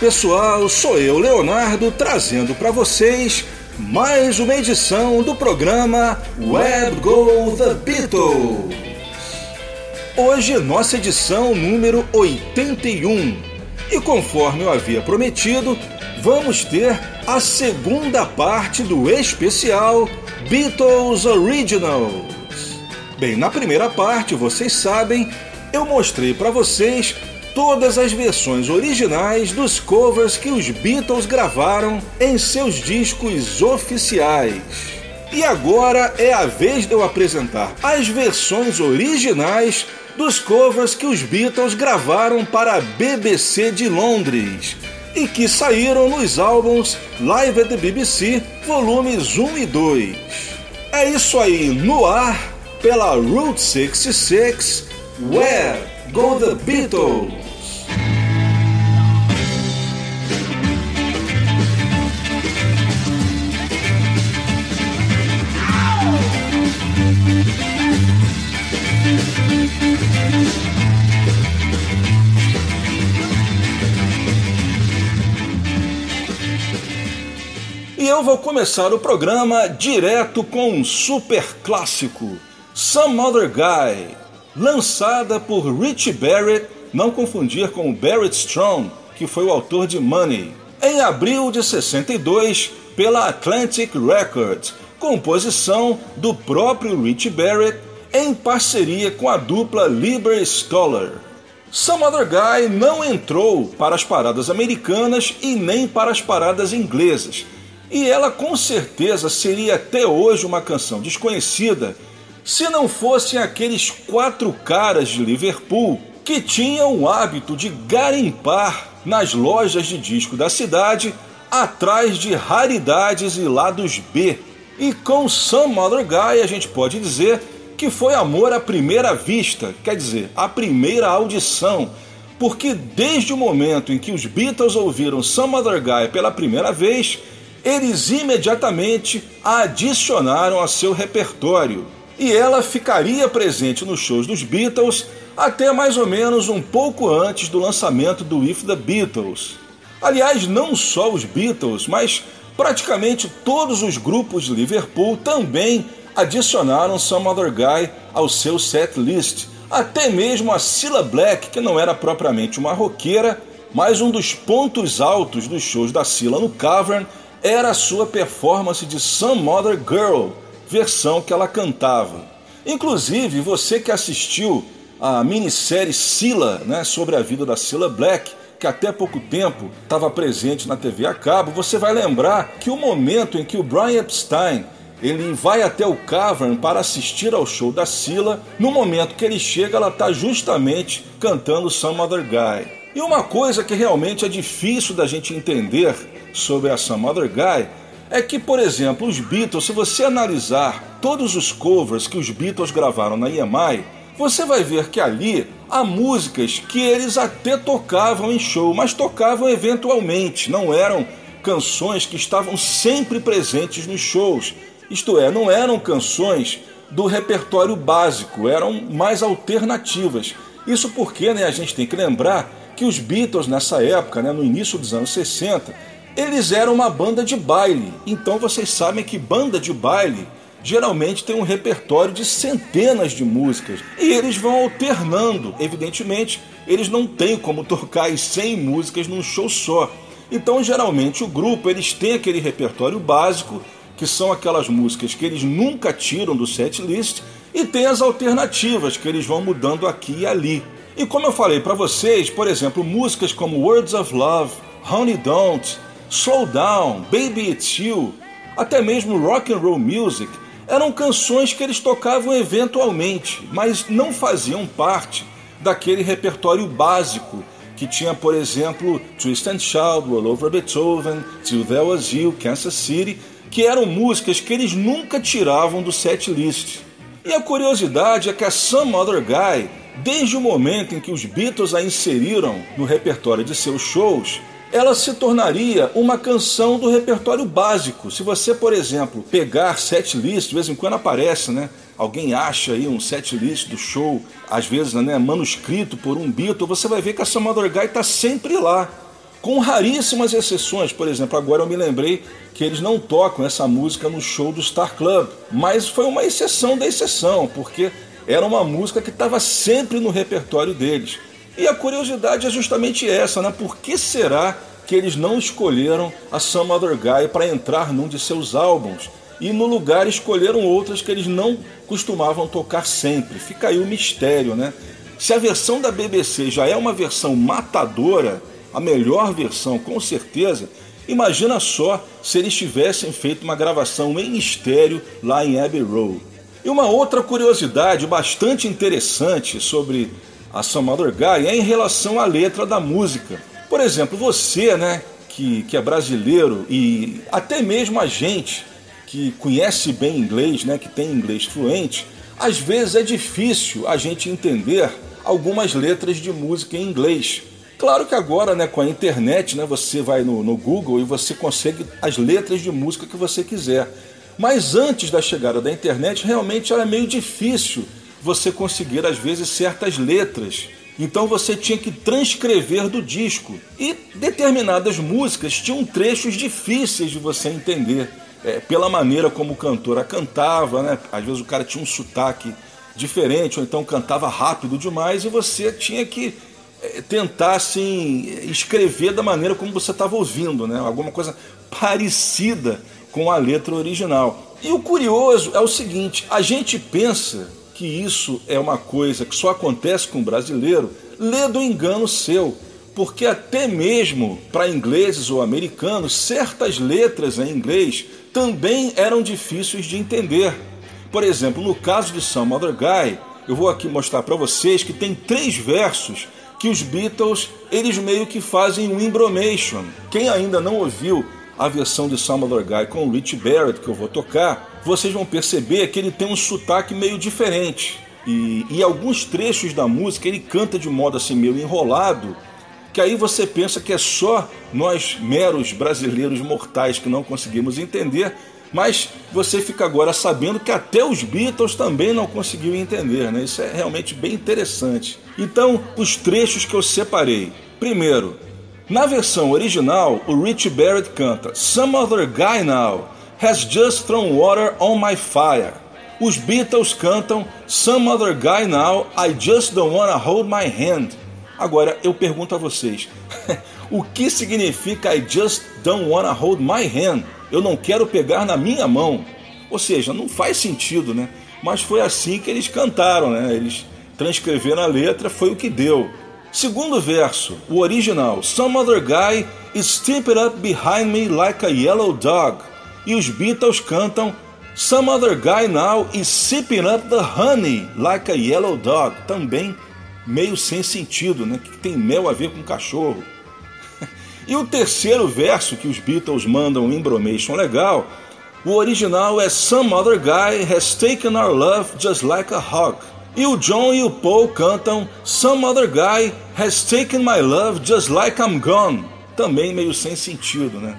Pessoal, sou eu, Leonardo, trazendo para vocês mais uma edição do programa Web Go The Beatles. Hoje, nossa edição número 81. E conforme eu havia prometido, vamos ter a segunda parte do especial Beatles Originals. Bem, na primeira parte, vocês sabem, eu mostrei para vocês todas as versões originais dos covers que os Beatles gravaram em seus discos oficiais. E agora é a vez de eu apresentar as versões originais dos covers que os Beatles gravaram para a BBC de Londres e que saíram nos álbuns Live at the BBC, volumes 1 e 2. É isso aí, no ar, pela Route 66, Where Go the Beatles? E eu vou começar o programa direto com um super clássico, Some Other Guy, lançada por Richie Barrett, não confundir com Barrett Strong, que foi o autor de Money, em abril de 62 pela Atlantic Records, composição do próprio Richie Barrett em parceria com a dupla Liber Scholar. Some Other Guy não entrou para as paradas americanas e nem para as paradas inglesas, e ela com certeza seria até hoje uma canção desconhecida se não fossem aqueles quatro caras de Liverpool que tinham o hábito de garimpar nas lojas de disco da cidade atrás de raridades e lados B. E com Some Other Guy a gente pode dizer que foi amor à primeira vista, quer dizer, a primeira audição, porque desde o momento em que os Beatles ouviram Some Other Guy pela primeira vez, eles imediatamente a adicionaram a seu repertório. E ela ficaria presente nos shows dos Beatles até mais ou menos um pouco antes do lançamento do If the Beatles. Aliás, não só os Beatles, mas praticamente todos os grupos de Liverpool também adicionaram Some Other Guy ao seu set list. Até mesmo a Cilla Black, que não era propriamente uma roqueira, mas um dos pontos altos dos shows da Cilla no Cavern era a sua performance de Some Other Girl, versão que ela cantava. Inclusive, você que assistiu a minissérie Cilla, né, sobre a vida da Cilla Black, que até pouco tempo estava presente na TV a cabo, você vai lembrar que o momento em que o Brian Epstein ele vai até o Cavern para assistir ao show da Sila. No momento que ele chega, ela está justamente cantando Some Other Guy. E uma coisa que realmente é difícil da gente entender sobre a Some Other Guy é que, por exemplo, os Beatles, se você analisar todos os covers que os Beatles gravaram na EMI, você vai ver que ali há músicas que eles até tocavam em show, mas tocavam eventualmente, não eram canções que estavam sempre presentes nos shows. Isto é, não eram canções do repertório básico, eram mais alternativas. Isso porque né, a gente tem que lembrar que os Beatles nessa época, né, no início dos anos 60, eles eram uma banda de baile. Então vocês sabem que banda de baile geralmente tem um repertório de centenas de músicas e eles vão alternando. Evidentemente, eles não têm como tocar as 100 músicas num show só. Então, geralmente o grupo eles têm aquele repertório básico que são aquelas músicas que eles nunca tiram do set list, e tem as alternativas que eles vão mudando aqui e ali. E como eu falei para vocês, por exemplo, músicas como Words of Love, Honey Don't, Slow Down, Baby It's You, até mesmo Rock and Roll Music, eram canções que eles tocavam eventualmente, mas não faziam parte daquele repertório básico que tinha, por exemplo, Twist and Shout, All Over Beethoven, Till There Was You, Kansas City, que eram músicas que eles nunca tiravam do set list. E a curiosidade é que a Some Other Guy, desde o momento em que os Beatles a inseriram no repertório de seus shows, ela se tornaria uma canção do repertório básico. Se você, por exemplo, pegar set list, de vez em quando aparece, né? Alguém acha aí um set list do show, às vezes né, manuscrito por um Beatle, você vai ver que a Some Other Guy está sempre lá com raríssimas exceções. Por exemplo, agora eu me lembrei que eles não tocam essa música no show do Star Club, mas foi uma exceção da exceção, porque era uma música que estava sempre no repertório deles. E a curiosidade é justamente essa, né? Por que será que eles não escolheram a Some Other Guy para entrar num de seus álbuns? E no lugar escolheram outras que eles não costumavam tocar sempre. Fica aí o mistério, né? Se a versão da BBC já é uma versão matadora, a melhor versão com certeza, imagina só se eles tivessem feito uma gravação em estéreo lá em Abbey Road. E uma outra curiosidade bastante interessante sobre a Other Guy é em relação à letra da música. Por exemplo, você, né, que, que é brasileiro e até mesmo a gente que conhece bem inglês, né, que tem inglês fluente, às vezes é difícil a gente entender algumas letras de música em inglês. Claro que agora, né, com a internet, né, você vai no, no Google e você consegue as letras de música que você quiser. Mas antes da chegada da internet, realmente era meio difícil você conseguir, às vezes, certas letras. Então você tinha que transcrever do disco. E determinadas músicas tinham trechos difíceis de você entender. É, pela maneira como o cantor a cantava, né? Às vezes o cara tinha um sotaque diferente, ou então cantava rápido demais e você tinha que eh, tentar assim escrever da maneira como você estava ouvindo, né? Alguma coisa parecida com a letra original. E o curioso é o seguinte: a gente pensa que isso é uma coisa que só acontece com o brasileiro, lê do engano seu, porque até mesmo para ingleses ou americanos, certas letras em inglês também eram difíceis de entender. Por exemplo, no caso de Some Other Guy, eu vou aqui mostrar para vocês que tem três versos que os Beatles eles meio que fazem um embromation. Quem ainda não ouviu a versão de Some Other Guy com o Rich Barrett que eu vou tocar, vocês vão perceber que ele tem um sotaque meio diferente. E, e alguns trechos da música ele canta de modo assim meio enrolado, que aí você pensa que é só nós meros brasileiros mortais que não conseguimos entender, mas você fica agora sabendo que até os Beatles também não conseguiu entender, né? Isso é realmente bem interessante. Então, os trechos que eu separei. Primeiro, na versão original, o Rich Barrett canta Some Other Guy Now Has Just Thrown Water on My Fire. Os Beatles cantam Some Other Guy Now I Just Don't Wanna Hold My Hand. Agora eu pergunto a vocês, o que significa I Just Don't Wanna Hold My Hand? eu não quero pegar na minha mão. Ou seja, não faz sentido, né? Mas foi assim que eles cantaram, né? Eles transcreveram a letra, foi o que deu. Segundo verso, o original: Some other guy is stepping up behind me like a yellow dog. E os Beatles cantam Some other guy now is sipping up the honey like a yellow dog. Também meio sem sentido, né? Que tem mel a ver com cachorro. E o terceiro verso que os Beatles mandam um embromation legal, o original é Some Other Guy Has Taken Our Love Just Like a Hog. E o John e o Paul cantam Some Other Guy Has Taken My Love Just Like I'm Gone. Também meio sem sentido, né?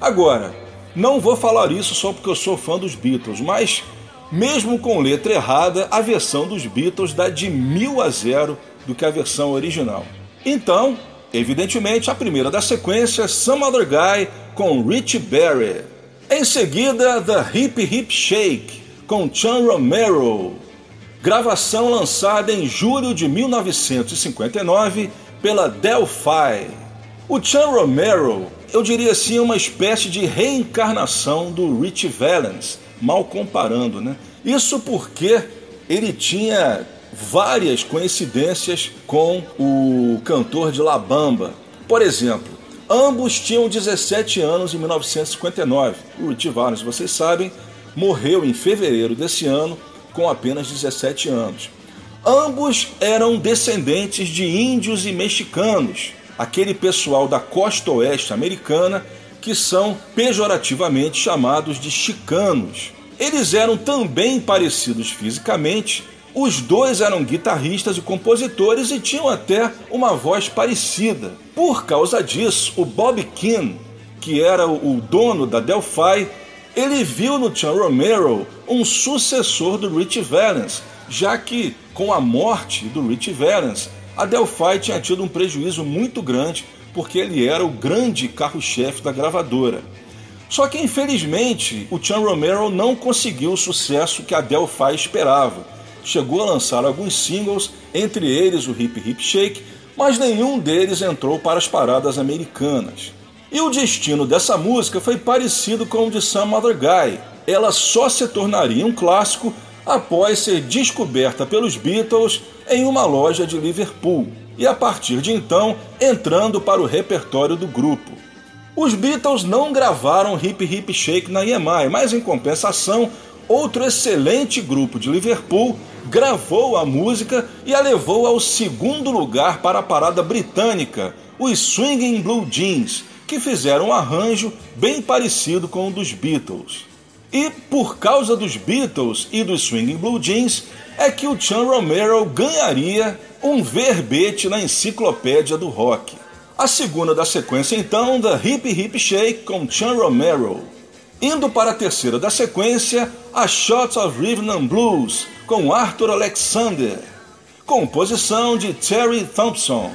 Agora, não vou falar isso só porque eu sou fã dos Beatles, mas mesmo com letra errada, a versão dos Beatles dá de mil a zero do que a versão original. Então, Evidentemente, a primeira da sequência, Some Other Guy, com Rich Berry. Em seguida, The Hip Hip Shake, com Chan Romero. Gravação lançada em julho de 1959 pela Delphi. O Chan Romero, eu diria assim, uma espécie de reencarnação do Rich Valens, mal comparando, né? Isso porque ele tinha várias coincidências com o cantor de La Bamba. Por exemplo, ambos tinham 17 anos em 1959. O Rich Valens, vocês sabem, morreu em fevereiro desse ano com apenas 17 anos. Ambos eram descendentes de índios e mexicanos, aquele pessoal da costa oeste americana que são pejorativamente chamados de chicanos. Eles eram também parecidos fisicamente os dois eram guitarristas e compositores e tinham até uma voz parecida. Por causa disso, o Bob Keane, que era o dono da Delphi, ele viu no Chan Romero um sucessor do Rich Valens, já que com a morte do Rich Valens, a Delphi tinha tido um prejuízo muito grande porque ele era o grande carro-chefe da gravadora. Só que infelizmente o Chan Romero não conseguiu o sucesso que a Delphi esperava. Chegou a lançar alguns singles, entre eles o Hip Hip Shake, mas nenhum deles entrou para as paradas americanas. E o destino dessa música foi parecido com o de Some Other Guy. Ela só se tornaria um clássico após ser descoberta pelos Beatles em uma loja de Liverpool e a partir de então entrando para o repertório do grupo. Os Beatles não gravaram Hip Hip Shake na EMI, mas em compensação, outro excelente grupo de Liverpool gravou a música e a levou ao segundo lugar para a parada britânica, os Swinging Blue Jeans, que fizeram um arranjo bem parecido com o dos Beatles. E por causa dos Beatles e dos Swinging Blue Jeans é que o Chan Romero ganharia um verbete na enciclopédia do rock. A segunda da sequência então da Hip Hip Shake com Chan Romero. Indo para a terceira da sequência, a Shots of Rhythm and Blues com Arthur Alexander, composição de Terry Thompson,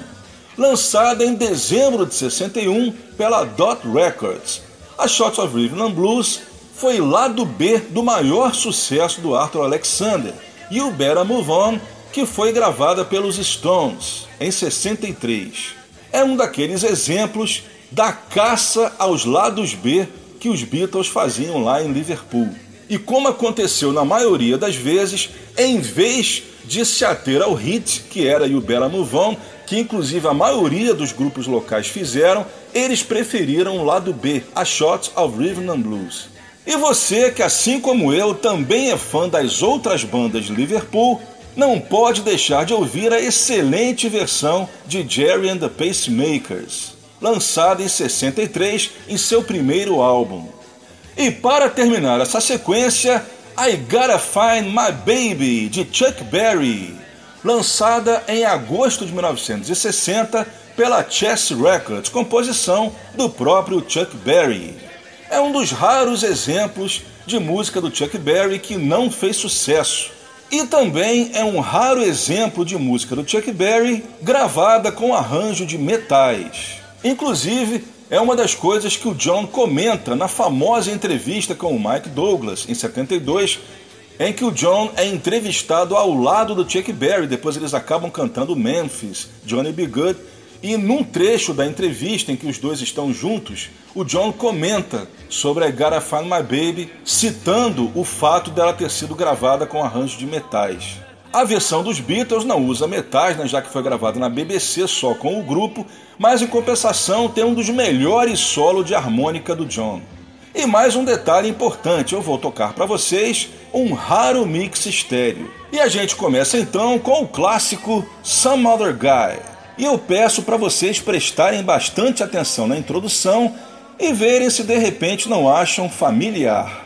lançada em dezembro de 61 pela Dot Records. A Shots of Rhythm and Blues foi lado B do maior sucesso do Arthur Alexander, e o Better Move On, que foi gravada pelos Stones em 63. É um daqueles exemplos da caça aos lados B que os Beatles faziam lá em Liverpool. E como aconteceu na maioria das vezes, em vez de se ater ao hit, que era Better Move On, que inclusive a maioria dos grupos locais fizeram, eles preferiram o lado B, a Shots of Rhythm and Blues. E você, que assim como eu também é fã das outras bandas de Liverpool, não pode deixar de ouvir a excelente versão de Jerry and the Pacemakers, lançada em 63 em seu primeiro álbum. E para terminar essa sequência, I Gotta Find My Baby de Chuck Berry, lançada em agosto de 1960 pela Chess Records, composição do próprio Chuck Berry é um dos raros exemplos de música do Chuck Berry que não fez sucesso. E também é um raro exemplo de música do Chuck Berry gravada com arranjo de metais. Inclusive, é uma das coisas que o John comenta na famosa entrevista com o Mike Douglas, em 72, em que o John é entrevistado ao lado do Chuck Berry, depois eles acabam cantando Memphis, Johnny B. Good, e num trecho da entrevista em que os dois estão juntos, o John comenta sobre a Gotta Find My Baby, citando o fato dela ter sido gravada com arranjo de metais. A versão dos Beatles não usa metais, né, já que foi gravada na BBC só com o grupo, mas em compensação tem um dos melhores solos de harmônica do John. E mais um detalhe importante, eu vou tocar para vocês um raro mix estéreo. E a gente começa então com o clássico Some Other Guy. E eu peço para vocês prestarem bastante atenção na introdução e verem se de repente não acham familiar.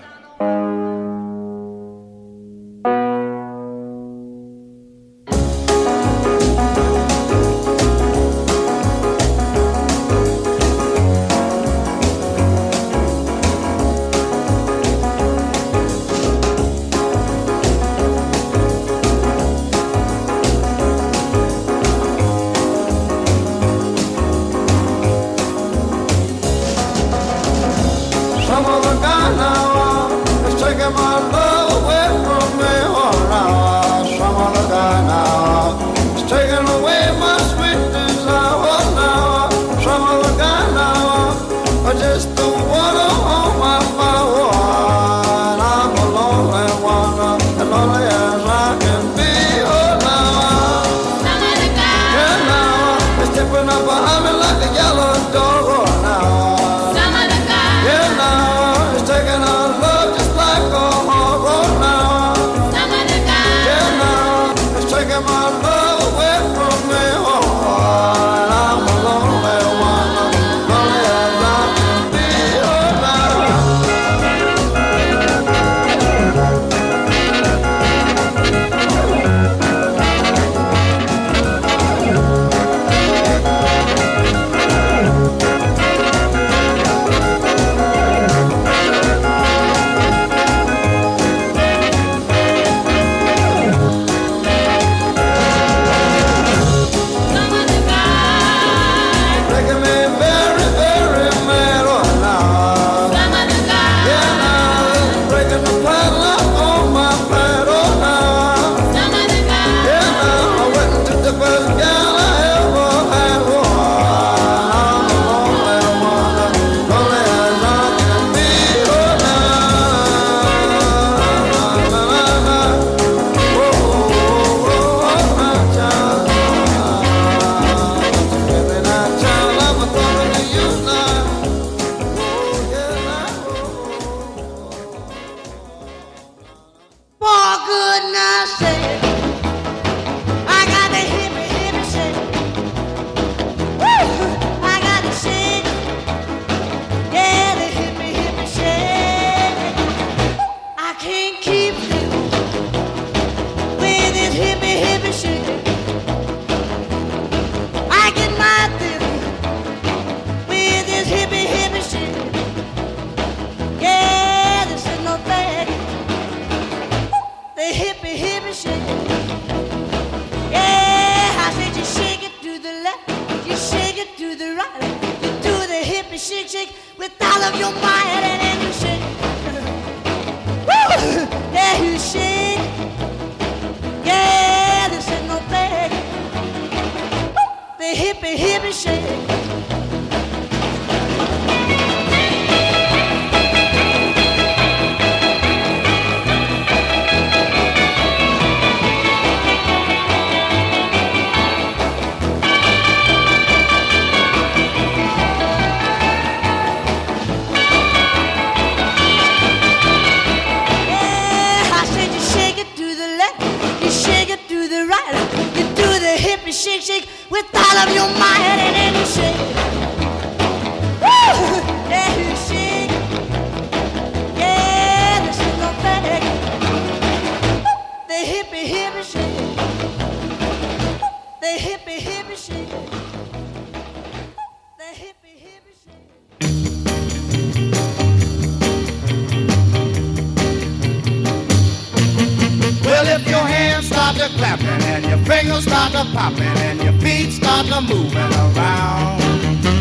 And your feet start to moving around.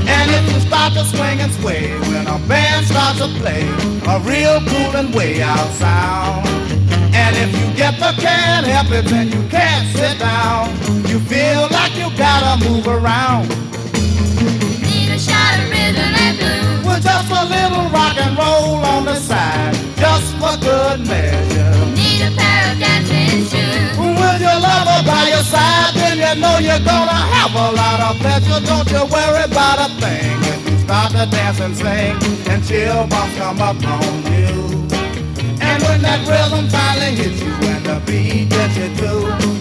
And if you start to swing and sway when a band starts to play a real cool and way out sound. And if you get the can't help it then you can't sit down, you feel like you gotta move around. Need a rhythm and blues. With just a little rock and roll on the side, just for good measure. Need a pair of dancing shoes. With your lover by your side, then you know you're gonna have a lot of pleasure. Don't you worry about a thing if you start to dance and sing, and chill bumps come up on you. And when that rhythm finally hits you and the beat gets you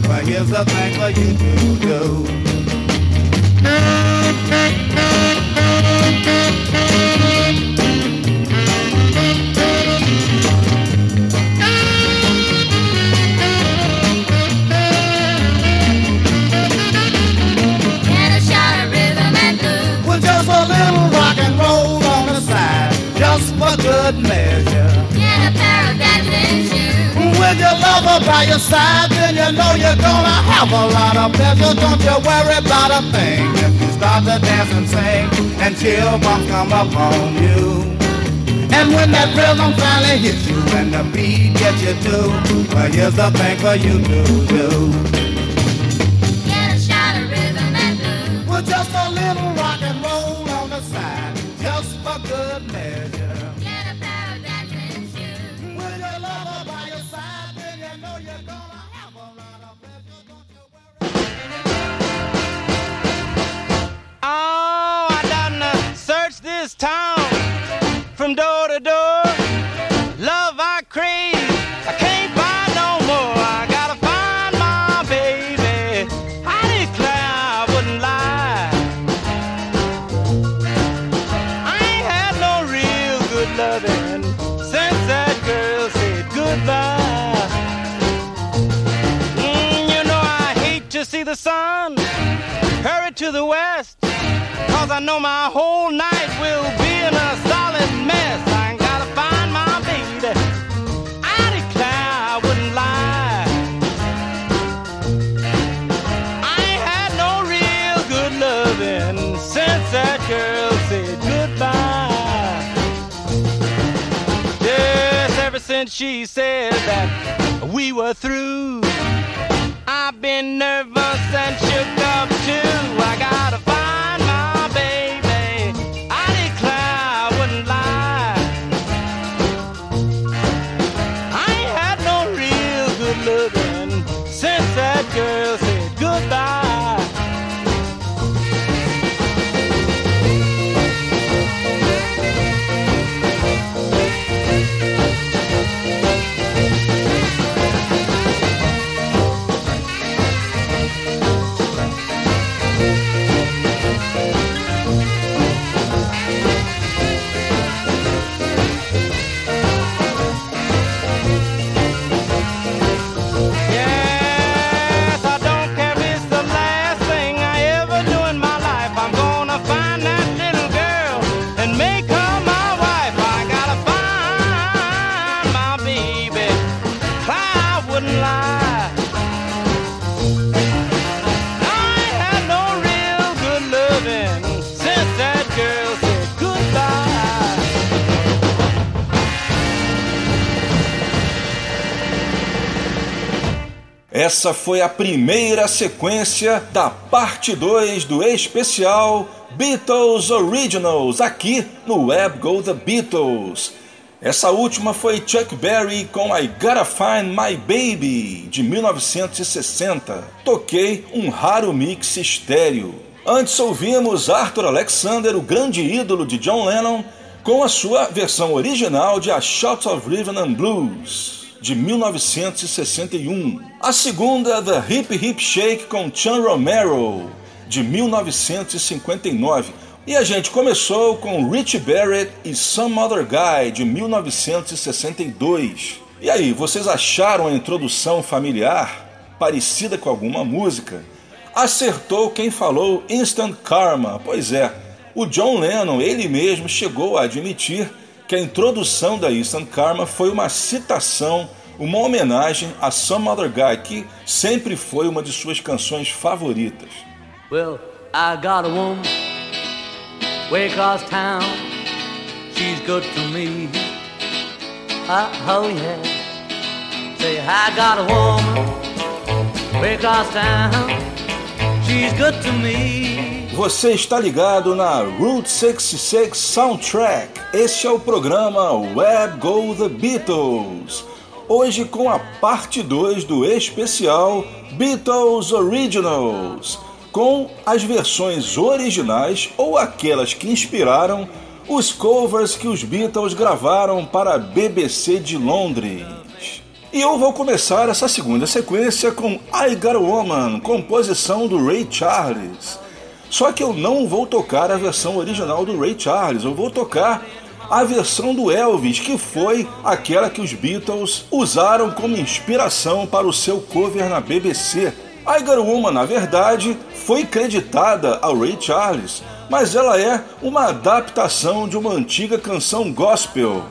well here's the thing for you to do. And good measure. And a pair of dancing shoes. With your lover by your side, then you know you're gonna have a lot of pleasure. Don't you worry about a thing if you start to dance and sing, and chill bumps come up on you. And when that rhythm finally hits you, and the beat gets you too, well here's the thing for you to do. And a shot of rhythm and blues. With just a little rock and roll on the side, just for good measure. This town from door to door. Love I crave, I can't buy no more. I gotta find my baby. I declare I wouldn't lie. I ain't had no real good loving since that girl said goodbye. Mm, you know I hate to see the sun hurry to the west. Cause I know my whole night will be in a solid mess. I ain't gotta find my baby. I declare I wouldn't lie. I ain't had no real good loving since that girl said goodbye. Yes, ever since she said that we were through. I've been nervous and shook up too. I gotta find Essa foi a primeira sequência da parte 2 do especial Beatles Originals, aqui no Web Go The Beatles. Essa última foi Chuck Berry com I Gotta Find My Baby, de 1960. Toquei um raro mix estéreo. Antes ouvimos Arthur Alexander, o grande ídolo de John Lennon, com a sua versão original de A Shot of Rhythm and Blues, de 1961. A segunda, The Hip Hip Shake com Chan Romero, de 1959. E a gente começou com Rich Barrett e Some Other Guy, de 1962. E aí, vocês acharam a introdução familiar? Parecida com alguma música? Acertou quem falou Instant Karma. Pois é, o John Lennon, ele mesmo, chegou a admitir que a introdução da Instant Karma foi uma citação, uma homenagem a Some Other Guy, que sempre foi uma de suas canções favoritas. Well, I got a woman way across town. She's good to me. Uh, oh yeah. Say, I got a woman way across town. She's good to me. Você está ligado na Route 66 Soundtrack. Este é o programa Web Go The Beatles. Hoje com a parte 2 do especial Beatles Originals com as versões originais ou aquelas que inspiraram os covers que os Beatles gravaram para a BBC de Londres. E eu vou começar essa segunda sequência com I Got a Woman, composição do Ray Charles. Só que eu não vou tocar a versão original do Ray Charles, eu vou tocar a versão do Elvis, que foi aquela que os Beatles usaram como inspiração para o seu cover na BBC. I Got Woman, na verdade, foi creditada ao Ray Charles, mas ela é uma adaptação de uma antiga canção gospel,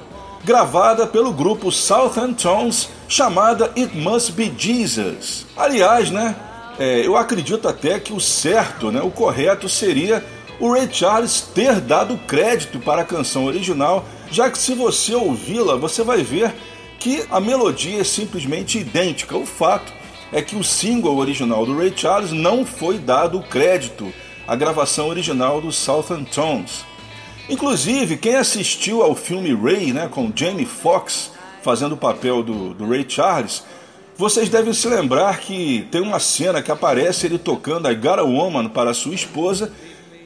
gravada pelo grupo Southern Tones, chamada It Must Be Jesus. Aliás, né, é, eu acredito até que o certo, né, o correto seria o Ray Charles ter dado crédito para a canção original, já que se você ouvi-la, você vai ver que a melodia é simplesmente idêntica. O fato é que o single original do Ray Charles não foi dado crédito à gravação original do Southern Tones. Inclusive, quem assistiu ao filme Ray, né, com Jamie Foxx fazendo o papel do, do Ray Charles, vocês devem se lembrar que tem uma cena que aparece ele tocando a Woman para sua esposa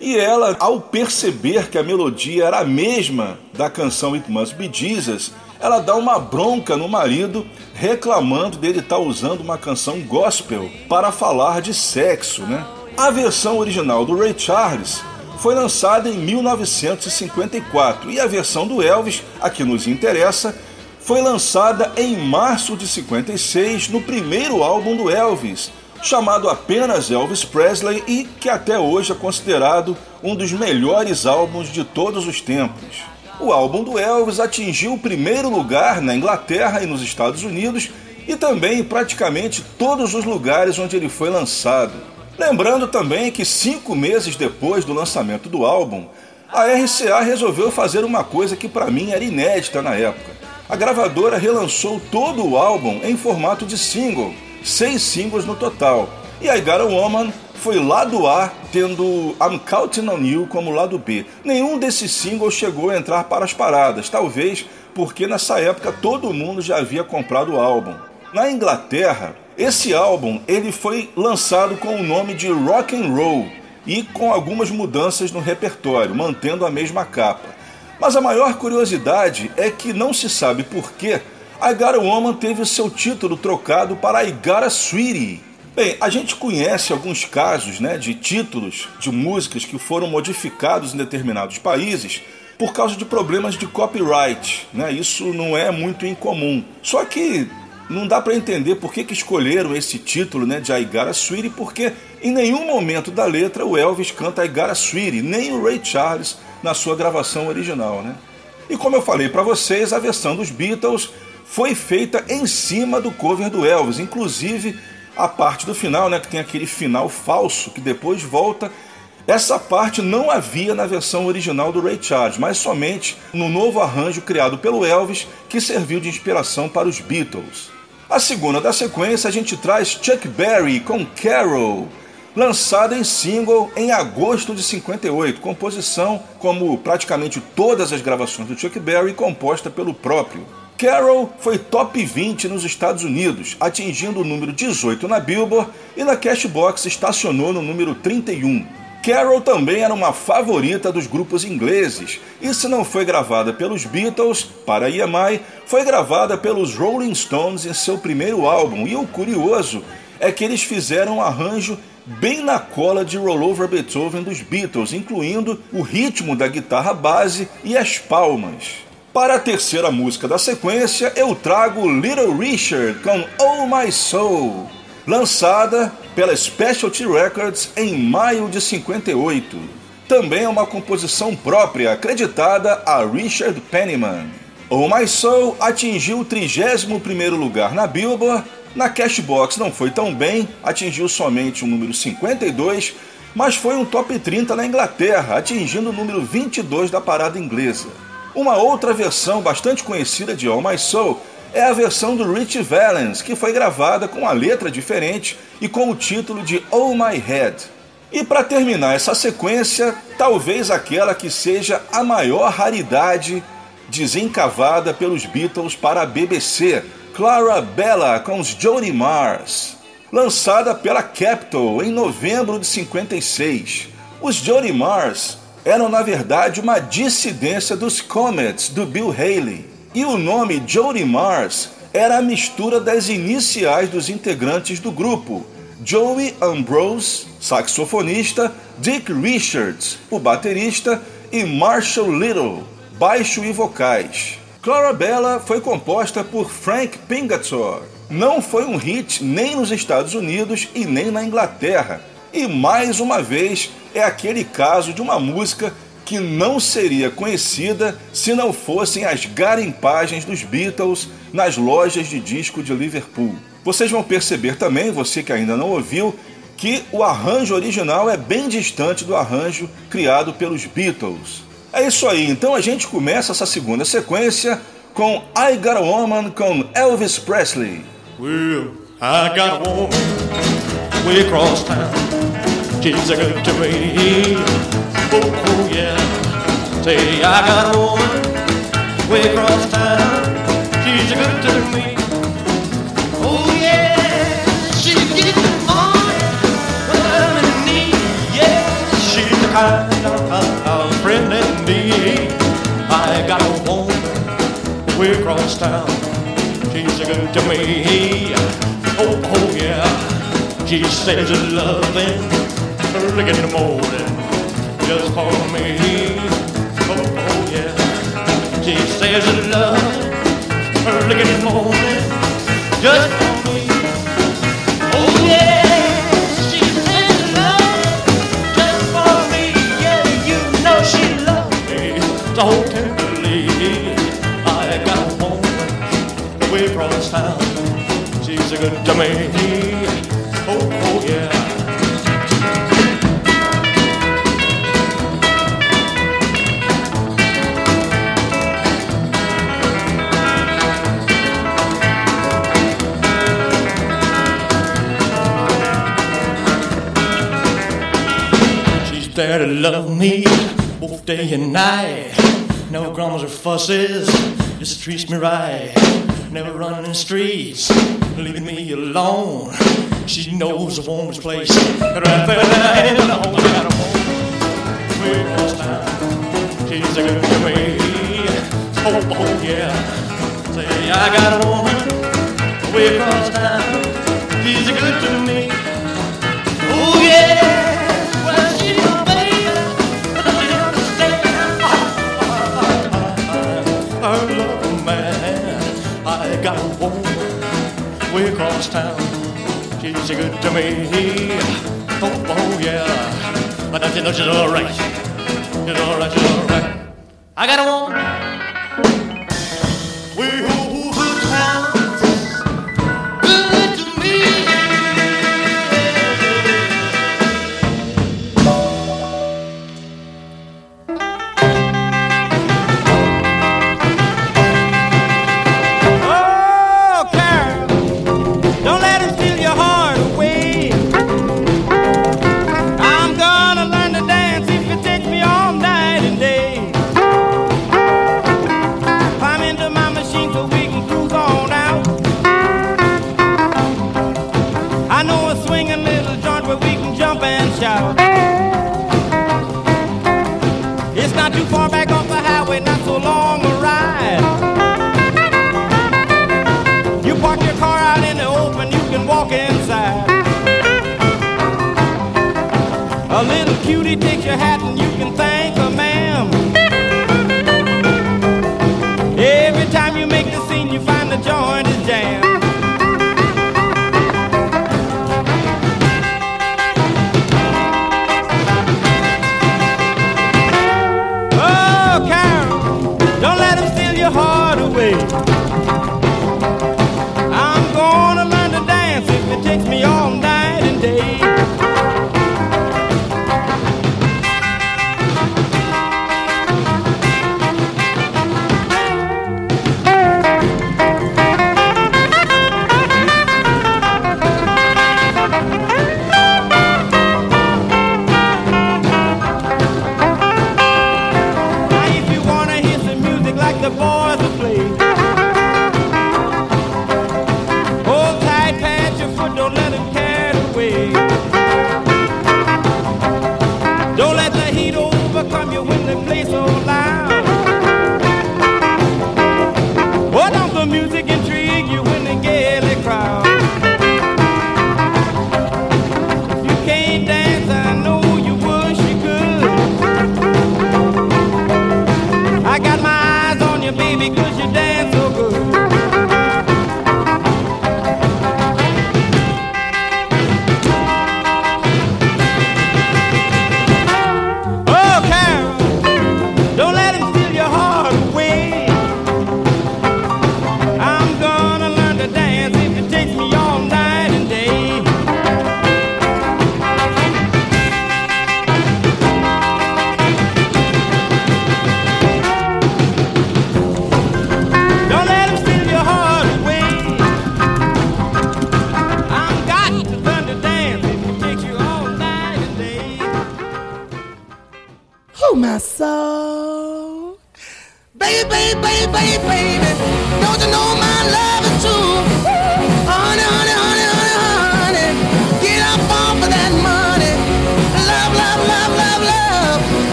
e ela, ao perceber que a melodia era a mesma da canção It Must Be Jesus, ela dá uma bronca no marido, reclamando dele estar tá usando uma canção gospel para falar de sexo, né? A versão original do Ray Charles foi lançada em 1954 e a versão do Elvis, a que nos interessa, foi lançada em março de 56 no primeiro álbum do Elvis, chamado apenas Elvis Presley e que até hoje é considerado um dos melhores álbuns de todos os tempos. O álbum do Elvis atingiu o primeiro lugar na Inglaterra e nos Estados Unidos e também em praticamente todos os lugares onde ele foi lançado. Lembrando também que cinco meses depois do lançamento do álbum, a RCA resolveu fazer uma coisa que para mim era inédita na época. A gravadora relançou todo o álbum em formato de single, seis singles no total. E I Got a Woman foi lado A, tendo I'm Counting on You como lado B. Nenhum desses singles chegou a entrar para as paradas, talvez porque nessa época todo mundo já havia comprado o álbum. Na Inglaterra, esse álbum ele foi lançado com o nome de Rock and Roll e com algumas mudanças no repertório, mantendo a mesma capa. Mas a maior curiosidade é que não se sabe por que A Woman teve seu título trocado para a Sweetie, Bem, a gente conhece alguns casos né, de títulos de músicas que foram modificados em determinados países por causa de problemas de copyright. Né? Isso não é muito incomum. Só que não dá para entender por que, que escolheram esse título né, de I Got a Sweetie, porque em nenhum momento da letra o Elvis canta I Got a Sweetie, nem o Ray Charles na sua gravação original. Né? E como eu falei para vocês, a versão dos Beatles foi feita em cima do cover do Elvis, inclusive a parte do final, né, que tem aquele final falso que depois volta. Essa parte não havia na versão original do Ray Charles, mas somente no novo arranjo criado pelo Elvis, que serviu de inspiração para os Beatles. A segunda da sequência a gente traz Chuck Berry com Carol, lançada em single em agosto de 58, composição como praticamente todas as gravações do Chuck Berry composta pelo próprio. Carol foi top 20 nos Estados Unidos, atingindo o número 18 na Billboard e na Cashbox estacionou no número 31. Carol também era uma favorita dos grupos ingleses, e se não foi gravada pelos Beatles para EMI, foi gravada pelos Rolling Stones em seu primeiro álbum, e o curioso é que eles fizeram um arranjo bem na cola de Roll Over Beethoven dos Beatles, incluindo o ritmo da guitarra base e as palmas. Para a terceira música da sequência, eu trago Little Richard com Oh My Soul, lançada pela Specialty Records em maio de 58. Também é uma composição própria, acreditada a Richard Penniman. Oh My Soul atingiu o 31º lugar na Billboard, na Cashbox não foi tão bem, atingiu somente o número 52, mas foi um top 30 na Inglaterra, atingindo o número 22 da parada inglesa. Uma outra versão bastante conhecida de All My Soul é a versão do Rich Valens, que foi gravada com uma letra diferente e com o título de Oh My Head. E para terminar essa sequência, talvez aquela que seja a maior raridade desencavada pelos Beatles para a BBC, Clara Bella com os Jody Mars, lançada pela Capitol em novembro de 56. Os Jody Mars eram na verdade uma dissidência dos Comets do Bill Haley. E o nome Jody Mars era a mistura das iniciais dos integrantes do grupo: Joey Ambrose, saxofonista, Dick Richards, o baterista, e Marshall Little, baixo e vocais. Clarabella foi composta por Frank Pingator. Não foi um hit nem nos Estados Unidos e nem na Inglaterra. E mais uma vez é aquele caso de uma música que não seria conhecida se não fossem as garimpagens dos Beatles nas lojas de disco de Liverpool. Vocês vão perceber também, você que ainda não ouviu, que o arranjo original é bem distante do arranjo criado pelos Beatles. É isso aí, então a gente começa essa segunda sequência com I Got a Woman com Elvis Presley. Well, I got a woman way across town. She's a good to me. Oh, oh, yeah. Say, I got a woman way across town. She's a good to me. Oh, yeah. She gets on when I'm in need. Yeah, she's the kind of, of. I got a woman way across town. She's a good to me. Oh, oh yeah. She says it's loving early in the morning just for me. Oh, oh yeah. She says it's loving early in the morning just for me. Oh yeah. She says it's loving just for me. Yeah, you know she loves me so. I got a woman way across town. A good to me. Oh, oh yeah. There to love me both day and night. No grumbles or fusses, just treats me right. Never running in streets, leaving me alone. She knows a woman's place right there in the home. I got a woman way across town. She's a good to me. Oh, oh yeah. Say I got a woman way across town. She's a good to me. Oh yeah. She's a good to me. Oh, oh yeah. But I know she's alright. She's alright, she's alright. I got a woman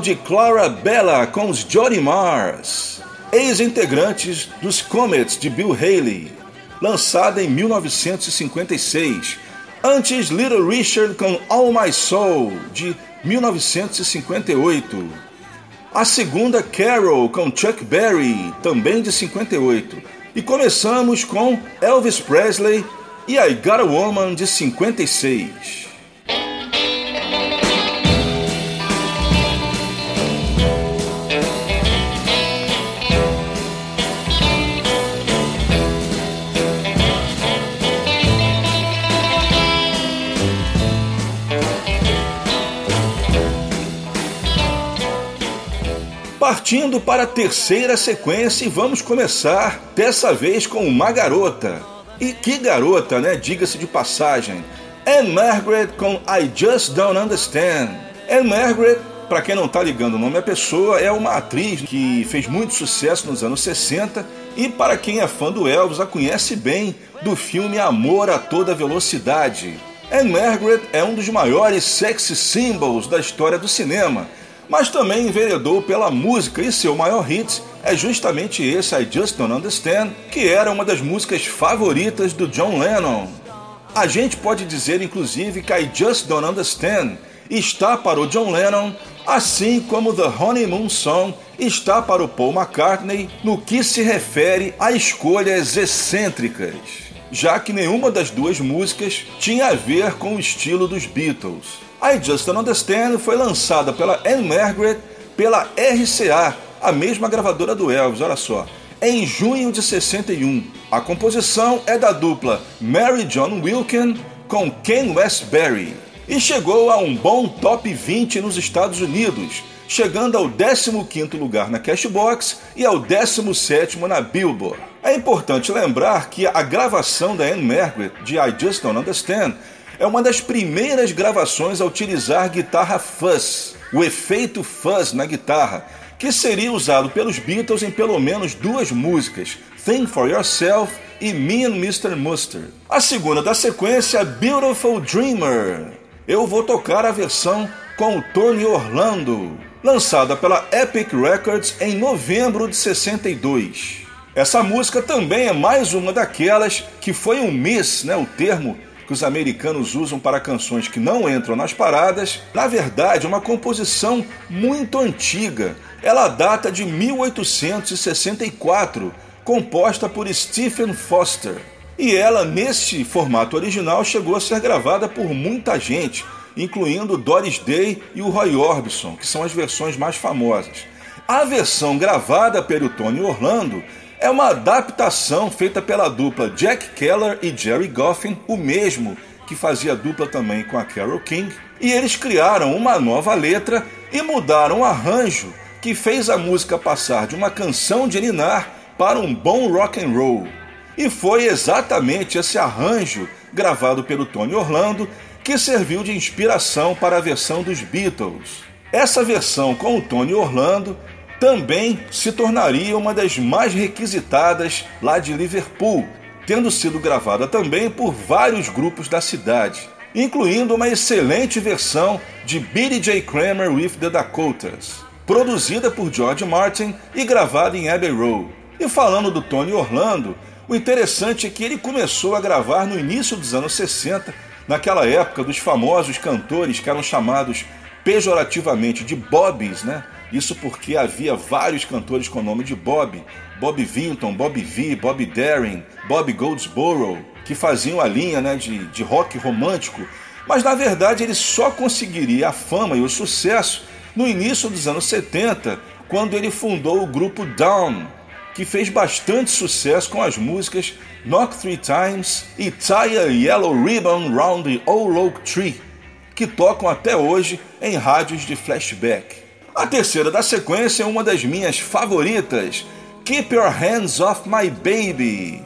de Clara Bella com os Johnny Mars, ex-integrantes dos Comets de Bill Haley, lançada em 1956. Antes, Little Richard com All My Soul, de 1958. A segunda, Carol, com Chuck Berry, também de 58. E começamos com Elvis Presley e I Got a Woman, de 56. Partindo para a terceira sequência e vamos começar dessa vez com uma garota. E que garota, né? Diga-se de passagem. Anne Margaret com I Just Don't Understand. Anne Margaret, para quem não tá ligando o nome à pessoa, é uma atriz que fez muito sucesso nos anos 60 e para quem é fã do Elvis a conhece bem do filme Amor a Toda Velocidade. Anne Margaret é um dos maiores sex symbols da história do cinema mas também enveredou pela música e seu maior hit é justamente esse I Just Don't Understand, que era uma das músicas favoritas do John Lennon. A gente pode dizer inclusive que I Just Don't Understand está para o John Lennon, assim como The Honeymoon Song está para o Paul McCartney no que se refere a escolhas excêntricas, já que nenhuma das duas músicas tinha a ver com o estilo dos Beatles. I Just Don't Understand foi lançada pela Anne Margaret pela RCA, a mesma gravadora do Elvis, olha só, em junho de 61. A composição é da dupla Mary John Wilkin com Ken Westbury e chegou a um bom top 20 nos Estados Unidos, chegando ao 15º lugar na Cashbox e ao 17º na Billboard. É importante lembrar que a gravação da Anne Margaret de I Just Don't Understand é uma das primeiras gravações a utilizar guitarra fuzz, o efeito fuzz na guitarra, que seria usado pelos Beatles em pelo menos duas músicas, Think for Yourself e Me and Mr. Mustard. A segunda da sequência, Beautiful Dreamer. Eu vou tocar a versão com o Tony Orlando, lançada pela Epic Records em novembro de 62. Essa música também é mais uma daquelas que foi um miss, né, o termo que os americanos usam para canções que não entram nas paradas, na verdade é uma composição muito antiga. Ela data de 1864, composta por Stephen Foster. E ela, nesse formato original, chegou a ser gravada por muita gente, incluindo Doris Day e o Roy Orbison, que são as versões mais famosas. A versão gravada pelo Tony Orlando é uma adaptação feita pela dupla Jack Keller e Jerry Goffin, o mesmo que fazia dupla também com a Carole King, e eles criaram uma nova letra e mudaram o arranjo que fez a música passar de uma canção de ninar para um bom rock and roll. E foi exatamente esse arranjo gravado pelo Tony Orlando que serviu de inspiração para a versão dos Beatles. Essa versão com o Tony Orlando também se tornaria uma das mais requisitadas lá de Liverpool, tendo sido gravada também por vários grupos da cidade, incluindo uma excelente versão de Billy J. Kramer with the Dakotas, produzida por George Martin e gravada em Abbey Road. E falando do Tony Orlando, o interessante é que ele começou a gravar no início dos anos 60, naquela época dos famosos cantores que eram chamados pejorativamente de bobbies, né? Isso porque havia vários cantores com o nome de Bob, Bob Vinton, Bob V, Bob Darin, Bob Goldsboro, que faziam a linha né, de, de rock romântico, Mas na verdade ele só conseguiria a fama e o sucesso no início dos anos 70, quando ele fundou o grupo Down, que fez bastante sucesso com as músicas Knock Three Times e Tie a Yellow Ribbon Round the Old Oak Tree, que tocam até hoje em rádios de flashback. A terceira da sequência é uma das minhas favoritas, Keep Your Hands Off My Baby,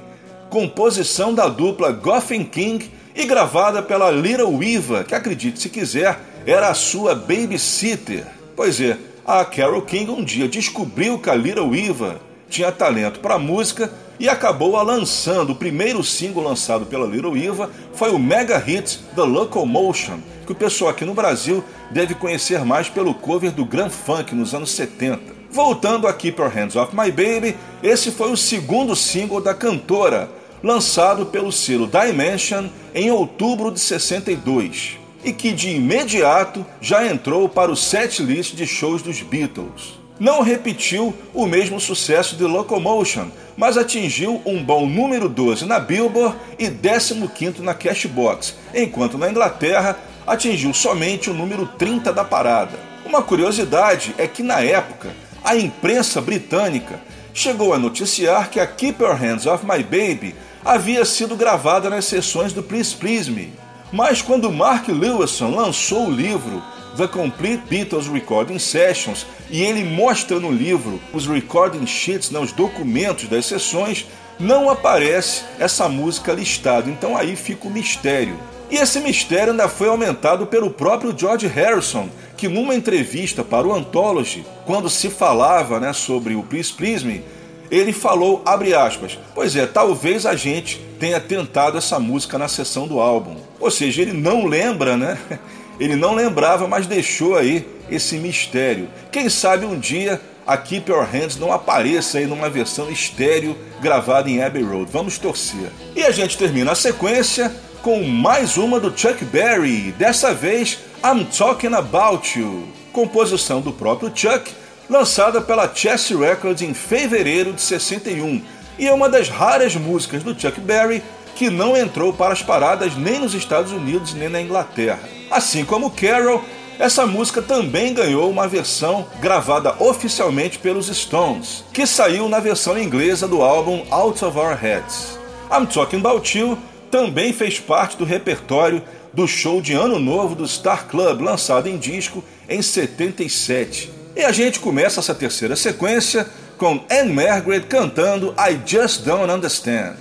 composição da dupla Goffin King e gravada pela Little Eva, que acredite se quiser, era a sua babysitter. Pois é, a Carol King um dia descobriu que a Little Eva tinha talento para música e acabou a lançando. O primeiro single lançado pela Little Eva foi o mega hit The Locomotion, que o pessoal aqui no Brasil deve conhecer mais pelo cover do Grand Funk nos anos 70. Voltando a Keep Your Hands Off My Baby, esse foi o segundo single da cantora, lançado pelo selo Dimension em outubro de 62, e que de imediato já entrou para o set list de shows dos Beatles. Não repetiu o mesmo sucesso de Locomotion, mas atingiu um bom número 12 na Billboard e 15 na Cashbox, enquanto na Inglaterra atingiu somente o número 30 da parada. Uma curiosidade é que na época a imprensa britânica chegou a noticiar que a Keep Your Hands Off My Baby havia sido gravada nas sessões do Please Please Me. Mas quando Mark Lewison lançou o livro The Complete Beatles Recording Sessions e ele mostra no livro os recording sheets, né, os documentos das sessões, não aparece essa música listada. Então aí fica o mistério. E esse mistério ainda foi aumentado pelo próprio George Harrison, que numa entrevista para o Anthology, quando se falava né, sobre o Please Please Me, ele falou, abre aspas, pois é, talvez a gente tenha tentado essa música na sessão do álbum. Ou seja, ele não lembra, né? Ele não lembrava, mas deixou aí esse mistério. Quem sabe um dia a Keep Your Hands não apareça aí numa versão estéreo gravada em Abbey Road. Vamos torcer. E a gente termina a sequência com mais uma do Chuck Berry, dessa vez I'm Talking About You, composição do próprio Chuck lançada pela Chess Records em fevereiro de 61, e é uma das raras músicas do Chuck Berry que não entrou para as paradas nem nos Estados Unidos nem na Inglaterra. Assim como Carol, essa música também ganhou uma versão gravada oficialmente pelos Stones, que saiu na versão inglesa do álbum Out of Our Heads. I'm Talking About You também fez parte do repertório do show de Ano Novo do Star Club, lançado em disco em 77. E a gente começa essa terceira sequência com Anne Margaret cantando I Just Don't Understand.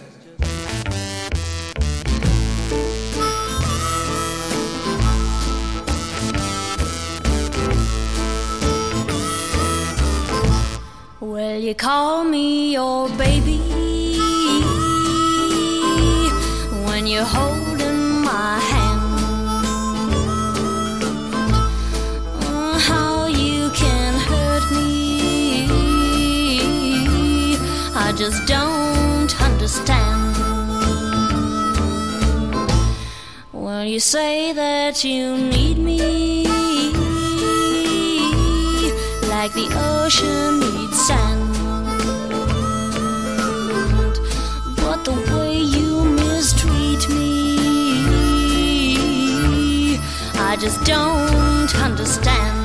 Well, you call me your baby you're holding my hand. Oh, how you can hurt me, I just don't understand. Well, you say that you need me like the ocean needs sand. Just don't understand.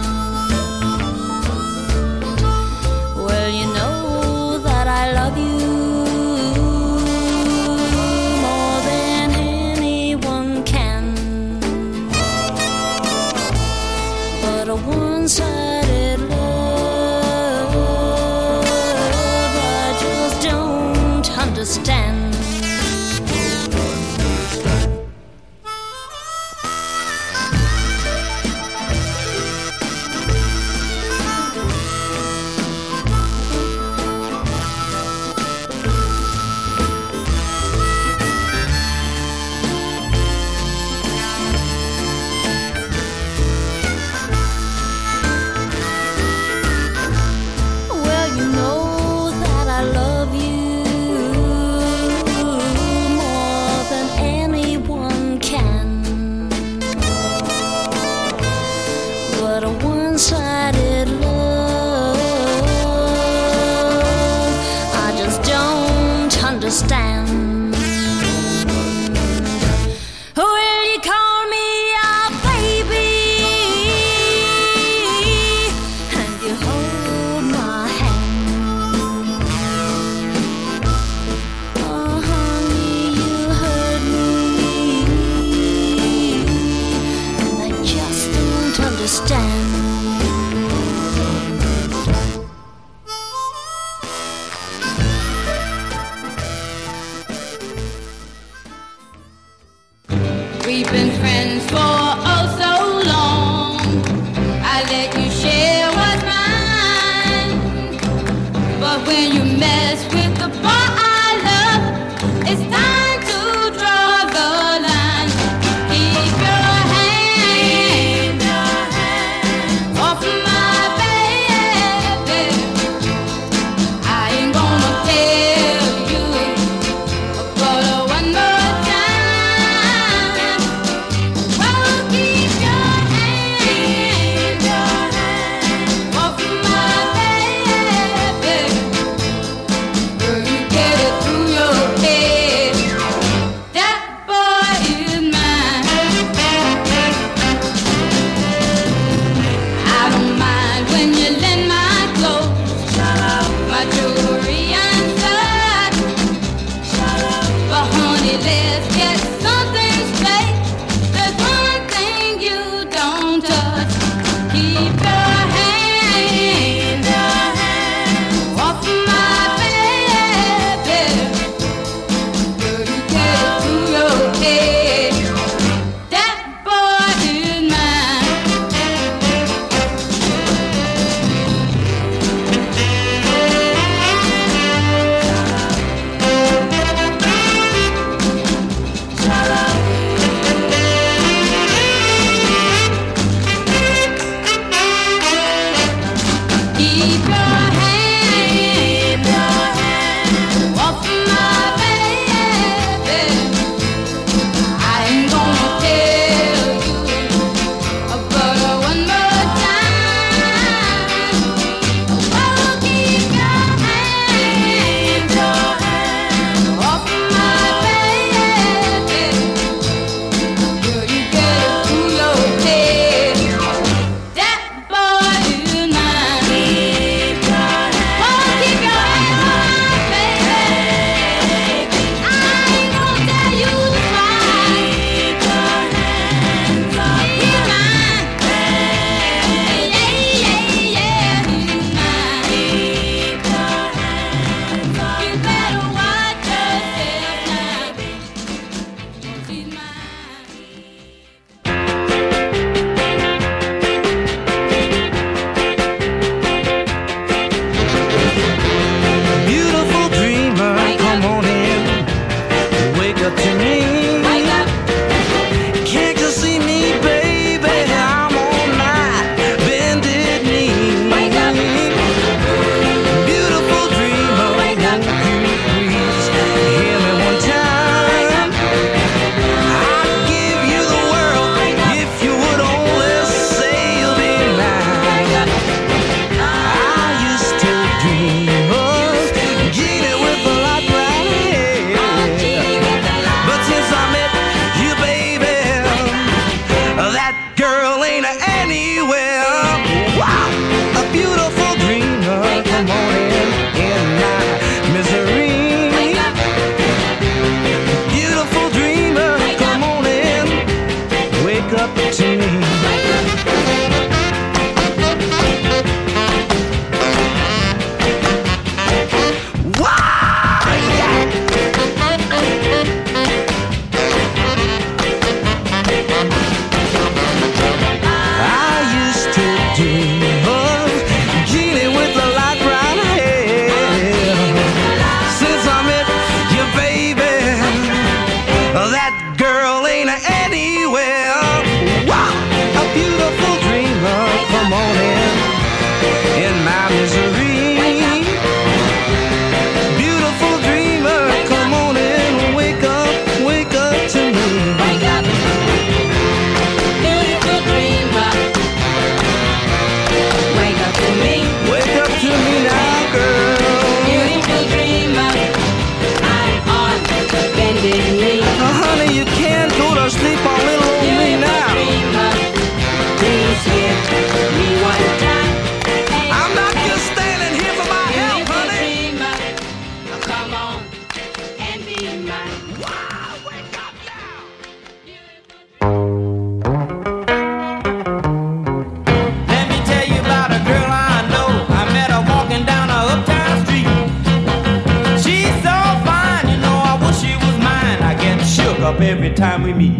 every time we meet.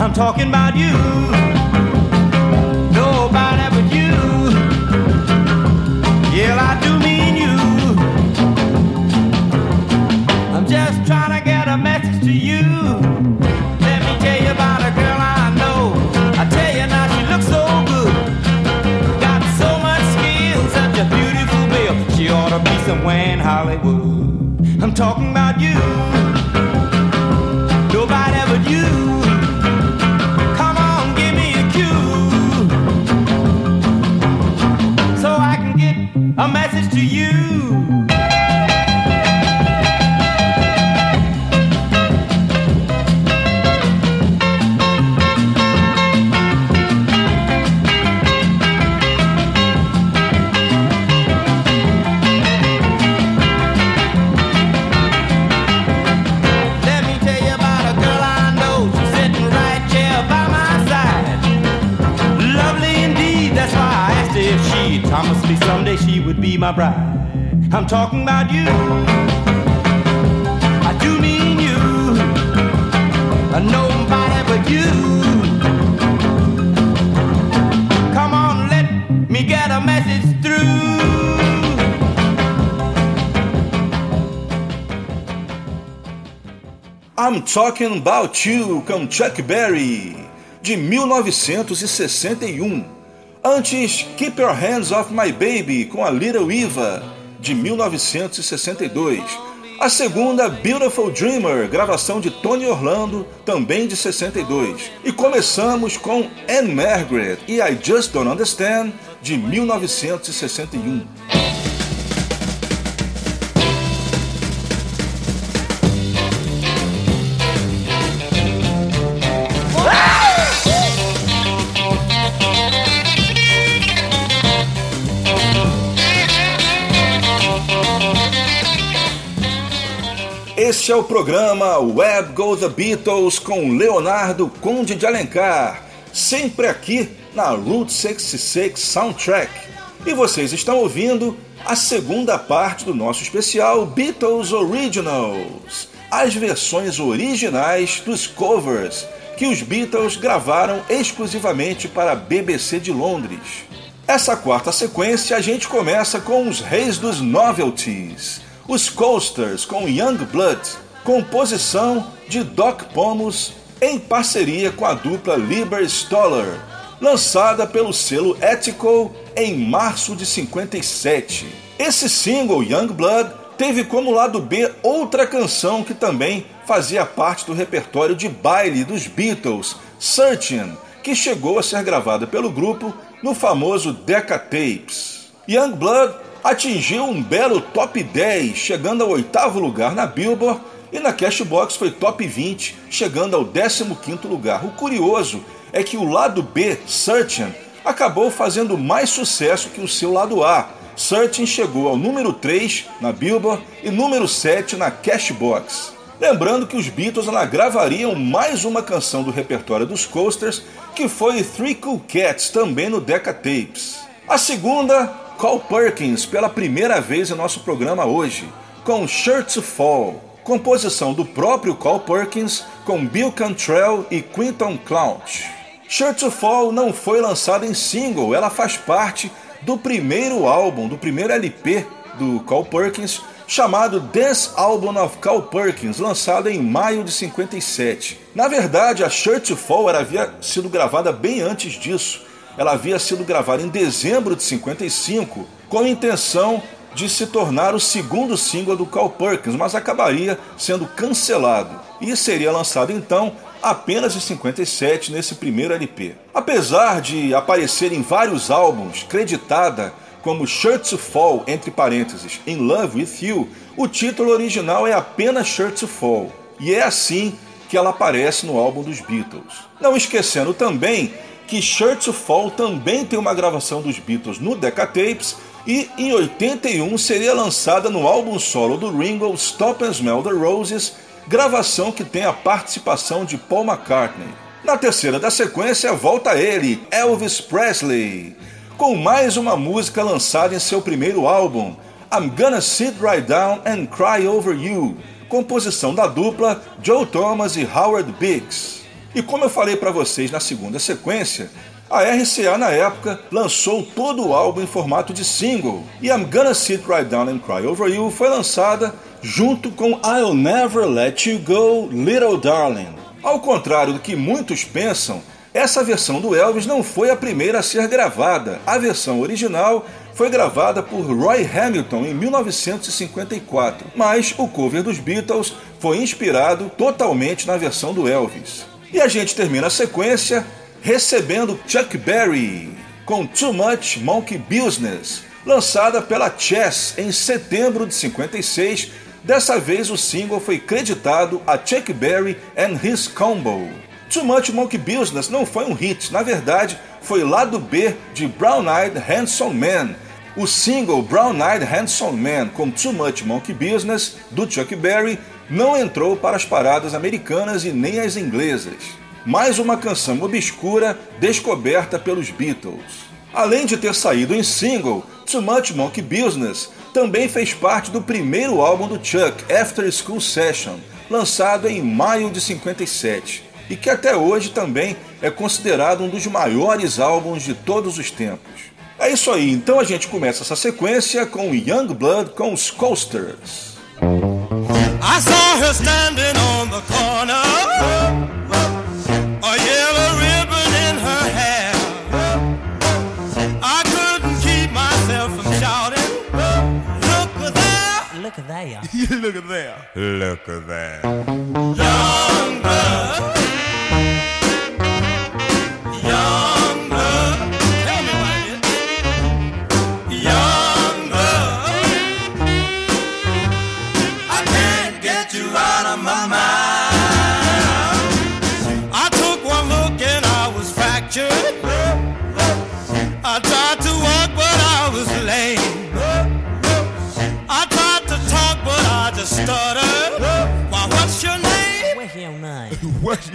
I'm talking about you. Nobody but you. Yeah, I do mean you. I'm just trying to get a message to you. Let me tell you about a girl I know. I tell you now, she looks so good. Got so much skill, such a beautiful bill. She ought to be somewhere in Hollywood. I'm talking about you. Nobody but you. My bride. I'm talking about you. I do mean you. Nobody but you. Come on, let me get a message through. I'm Talking About You com Chuck Berry, de 1961. Antes, Keep Your Hands Off My Baby com a Little Eva, de 1962. A segunda, Beautiful Dreamer, gravação de Tony Orlando, também de 62. E começamos com Anne Margaret e I Just Don't Understand, de 1961. É o programa Web Go The Beatles com Leonardo Conde de Alencar, sempre aqui na Route 66 Soundtrack. E vocês estão ouvindo a segunda parte do nosso especial Beatles Originals, as versões originais dos covers que os Beatles gravaram exclusivamente para a BBC de Londres. Essa quarta sequência a gente começa com os reis dos novelties, os Coasters com Young Blood, composição de Doc Pomus em parceria com a dupla Lieber Stoller, lançada pelo selo Ethical em março de 57. Esse single, Young Blood, teve como lado B outra canção que também fazia parte do repertório de baile dos Beatles, Searching, que chegou a ser gravada pelo grupo no famoso Decca Tapes. Young Blood atingiu um belo top 10, chegando ao oitavo lugar na Billboard e na Cashbox foi top 20, chegando ao 15º lugar. O curioso é que o lado B, Searching, acabou fazendo mais sucesso que o seu lado A. Searching chegou ao número 3 na Billboard e número 7 na Cashbox. Lembrando que os Beatles gravariam mais uma canção do repertório dos Coasters, que foi Three Cool Cats, também no Decca Tapes. A segunda, Carl Perkins, pela primeira vez em nosso programa hoje, com Shirt to Fall, composição do próprio Carl Perkins com Bill Cantrell e Quinton Clouch. Shirt to Fall não foi lançada em single, ela faz parte do primeiro álbum, do primeiro LP do Carl Perkins, chamado Dance Album of Carl Perkins, lançado em maio de 57. Na verdade, a Shirt to Fall havia sido gravada bem antes disso. Ela havia sido gravada em dezembro de 55, com a intenção de se tornar o segundo single do Carl Perkins, mas acabaria sendo cancelado e seria lançado então apenas em 57 nesse primeiro LP. Apesar de aparecer em vários álbuns, creditada como Shirt to Fall, entre parênteses, In Love With You, o título original é apenas Shirt to Fall, e é assim que ela aparece no álbum dos Beatles. Não esquecendo também que Shirt to Fall também tem uma gravação dos Beatles no Decca Tapes e em 81 seria lançada no álbum solo do Ringo Stop and Smell the Roses, gravação que tem a participação de Paul McCartney. Na terceira da sequência volta ele, Elvis Presley, com mais uma música lançada em seu primeiro álbum, I'm Gonna Sit Right Down and Cry Over You, composição da dupla Joe Thomas e Howard Biggs. E como eu falei para vocês na segunda sequência, a RCA na época lançou todo o álbum em formato de single, e I'm Gonna Sit Right Down and Cry Over You foi lançada junto com I'll Never Let You Go, Little Darling. Ao contrário do que muitos pensam, Essa versão do Elvis não foi a primeira a ser gravada. A versão original foi gravada por Roy Hamilton em 1954, mas o cover dos Beatles foi inspirado totalmente na versão do Elvis. E a gente termina a sequência recebendo Chuck Berry com Too Much Monkey Business, lançada pela Chess em setembro de 56. Dessa vez o single foi creditado a Chuck Berry and His Combo. Too Much Monkey Business não foi um hit, na verdade, foi lado B de Brown Eyed Handsome Man. O single Brown Eyed Handsome Man com Too Much Monkey Business, do Chuck Berry, não entrou para as paradas americanas e nem as inglesas. Mais uma canção obscura descoberta pelos Beatles. Além de ter saído em single, Too Much Monkey Business também fez parte do primeiro álbum do Chuck, After School Session, lançado em maio de 57 e que até hoje também é considerado um dos maiores álbuns de todos os tempos. É isso aí, então a gente começa essa sequência com Young Blood com os Coasters. I saw her standing on the corner, there! Look at there. Look at there! Look at there! Young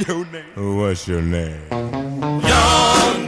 your name? What's your name? Young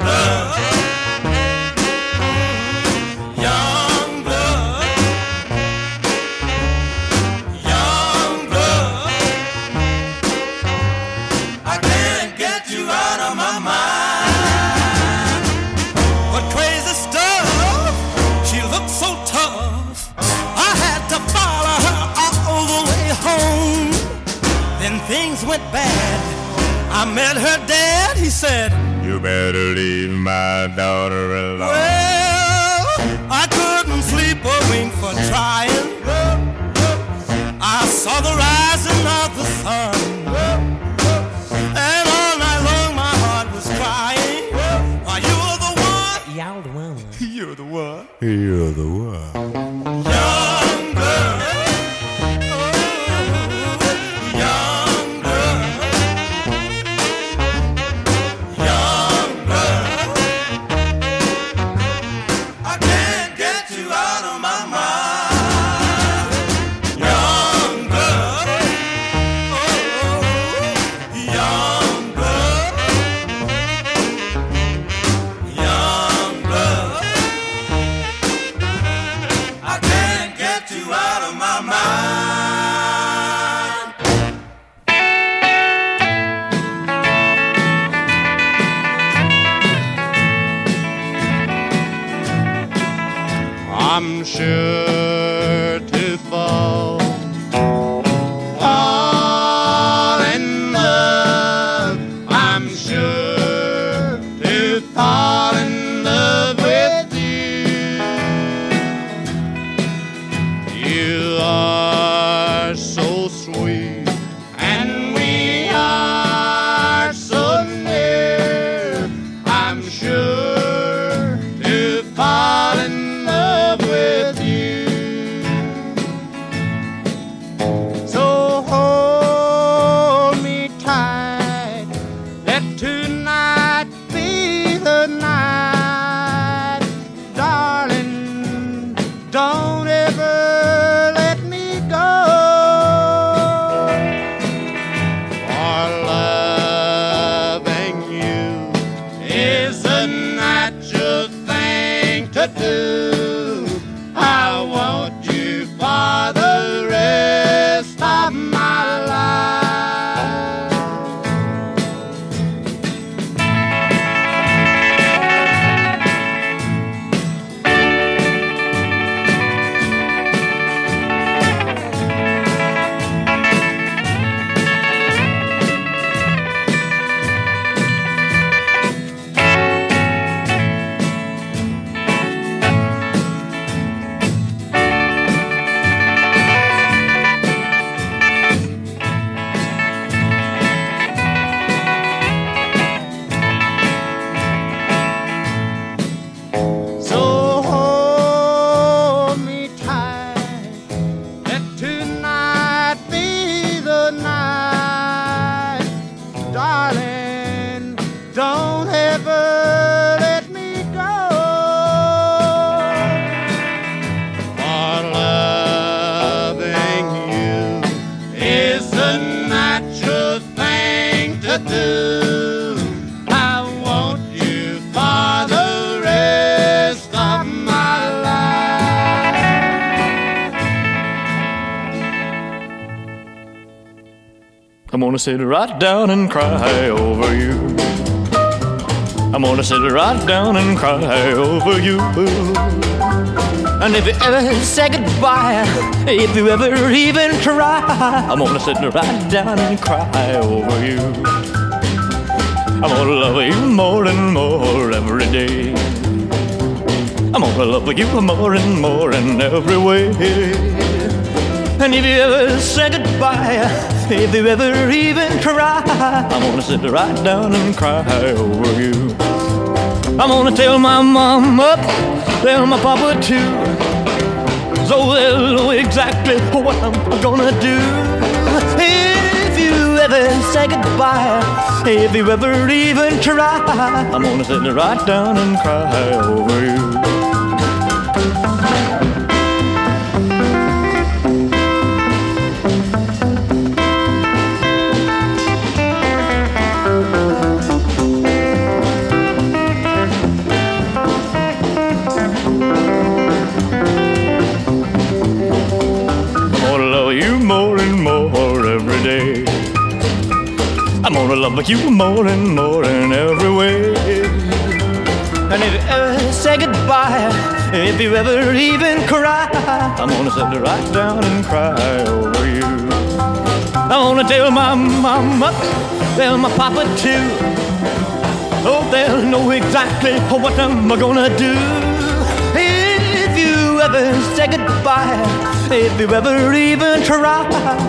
said, You better leave my daughter alone. Well, I couldn't sleep a wink for trying. I saw the rising of the sun. And all night long my heart was crying. Why, you were the one. Y'all the one. You're the one. You're the one. Sit right down and cry over you. I'm gonna sit right down and cry over you. And if you ever say goodbye, if you ever even try, I'm gonna sit right down and cry over you. I'm gonna love you more and more every day. I'm gonna love you more and more in every way. And if you ever say goodbye, if you ever even try, I'm gonna sit right down and cry over you. I'm gonna tell my mama, tell my papa too, so they'll know exactly what I'm gonna do. If you ever say goodbye, if you ever even try, I'm gonna sit right down and cry over you. I'm gonna you more and more in every way. And if you ever say goodbye, if you ever even cry, I'm gonna sit right down and cry over you. I wanna tell my mama, tell my papa too. Oh, they'll know exactly what I'm gonna do. If you ever say goodbye, if you ever even try,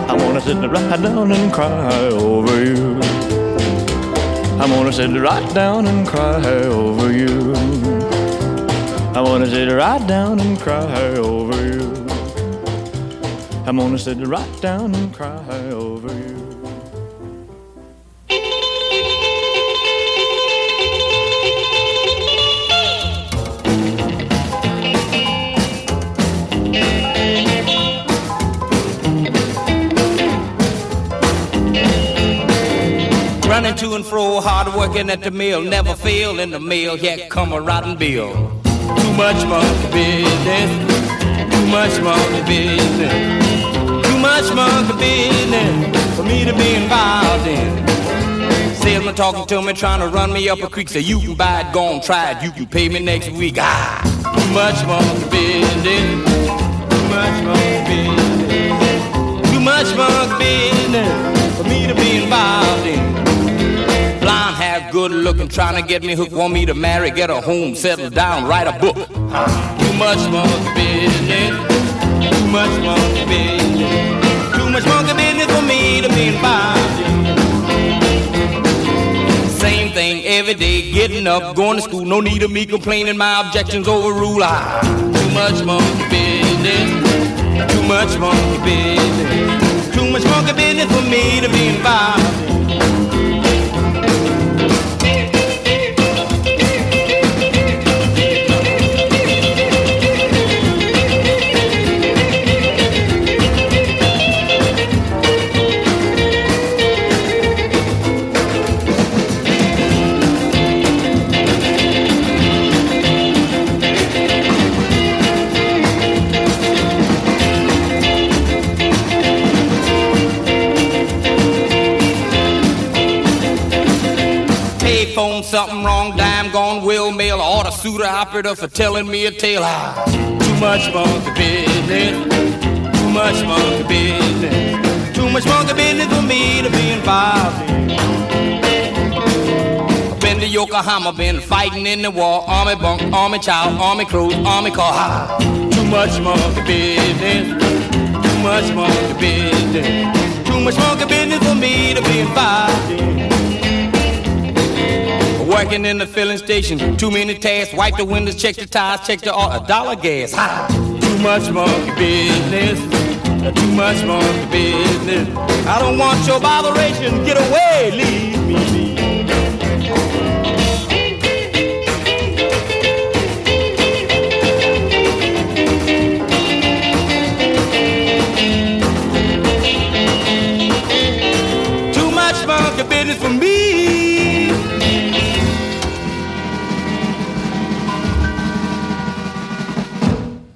I wanna sit right down and cry over you. I wanna sit right down and cry over you. I wanna sit right down and cry over you. I'm gonna sit right down and cry over you. To and fro, hard working at the mill, never fail in the mill, yet come a rotten bill. Too much monkey business, too much monkey business, too much monkey business for me to be involved in. Salesman talking to me, trying to run me up a creek, say you can buy it, go on, try it, you can pay me next week. Ah, too much monkey business, too much monkey business, too much monkey business for me to be involved in. Good looking, trying to get me hooked. Want me to marry, get a home, settle down, write a book. Too much monkey business. Too much monkey business. Too much monkey business for me to be involved. Same thing every day, getting up, going to school. No need of me complaining, my objections overrule. Ah, too much monkey business. Too much monkey business. Too much monkey business for me to be involved gone, will mail, order suitor operator for telling me a tale. Ah, too much monkey business, too much monkey business, too much monkey business for me to be involved in. Been to Yokohama, been fighting in the war, army bunk, army child, army crew, army car. Ah, too much monkey business, too much monkey business, too much monkey business for me to be involved in. Working in the filling station, too many tasks. Wipe the windows, check the tires, check the oil, a dollar gas. Ha! Too much monkey business, too much monkey business. I don't want your botheration. Get away, leave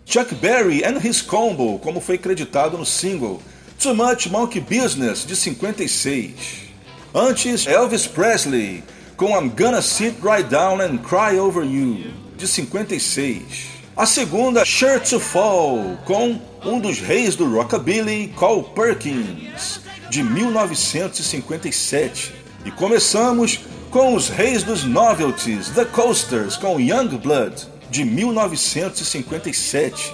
Chuck Berry and His Combo, como foi creditado no single. Too Much Monkey Business, de 56. Antes, Elvis Presley, com I'm Gonna Sit Right Down and Cry Over You, de 56. A segunda, Sure to Fall, com um dos reis do rockabilly, Cole Perkins, de 1957. E começamos com os reis dos novelties, The Coasters, com Young Blood, de 1957.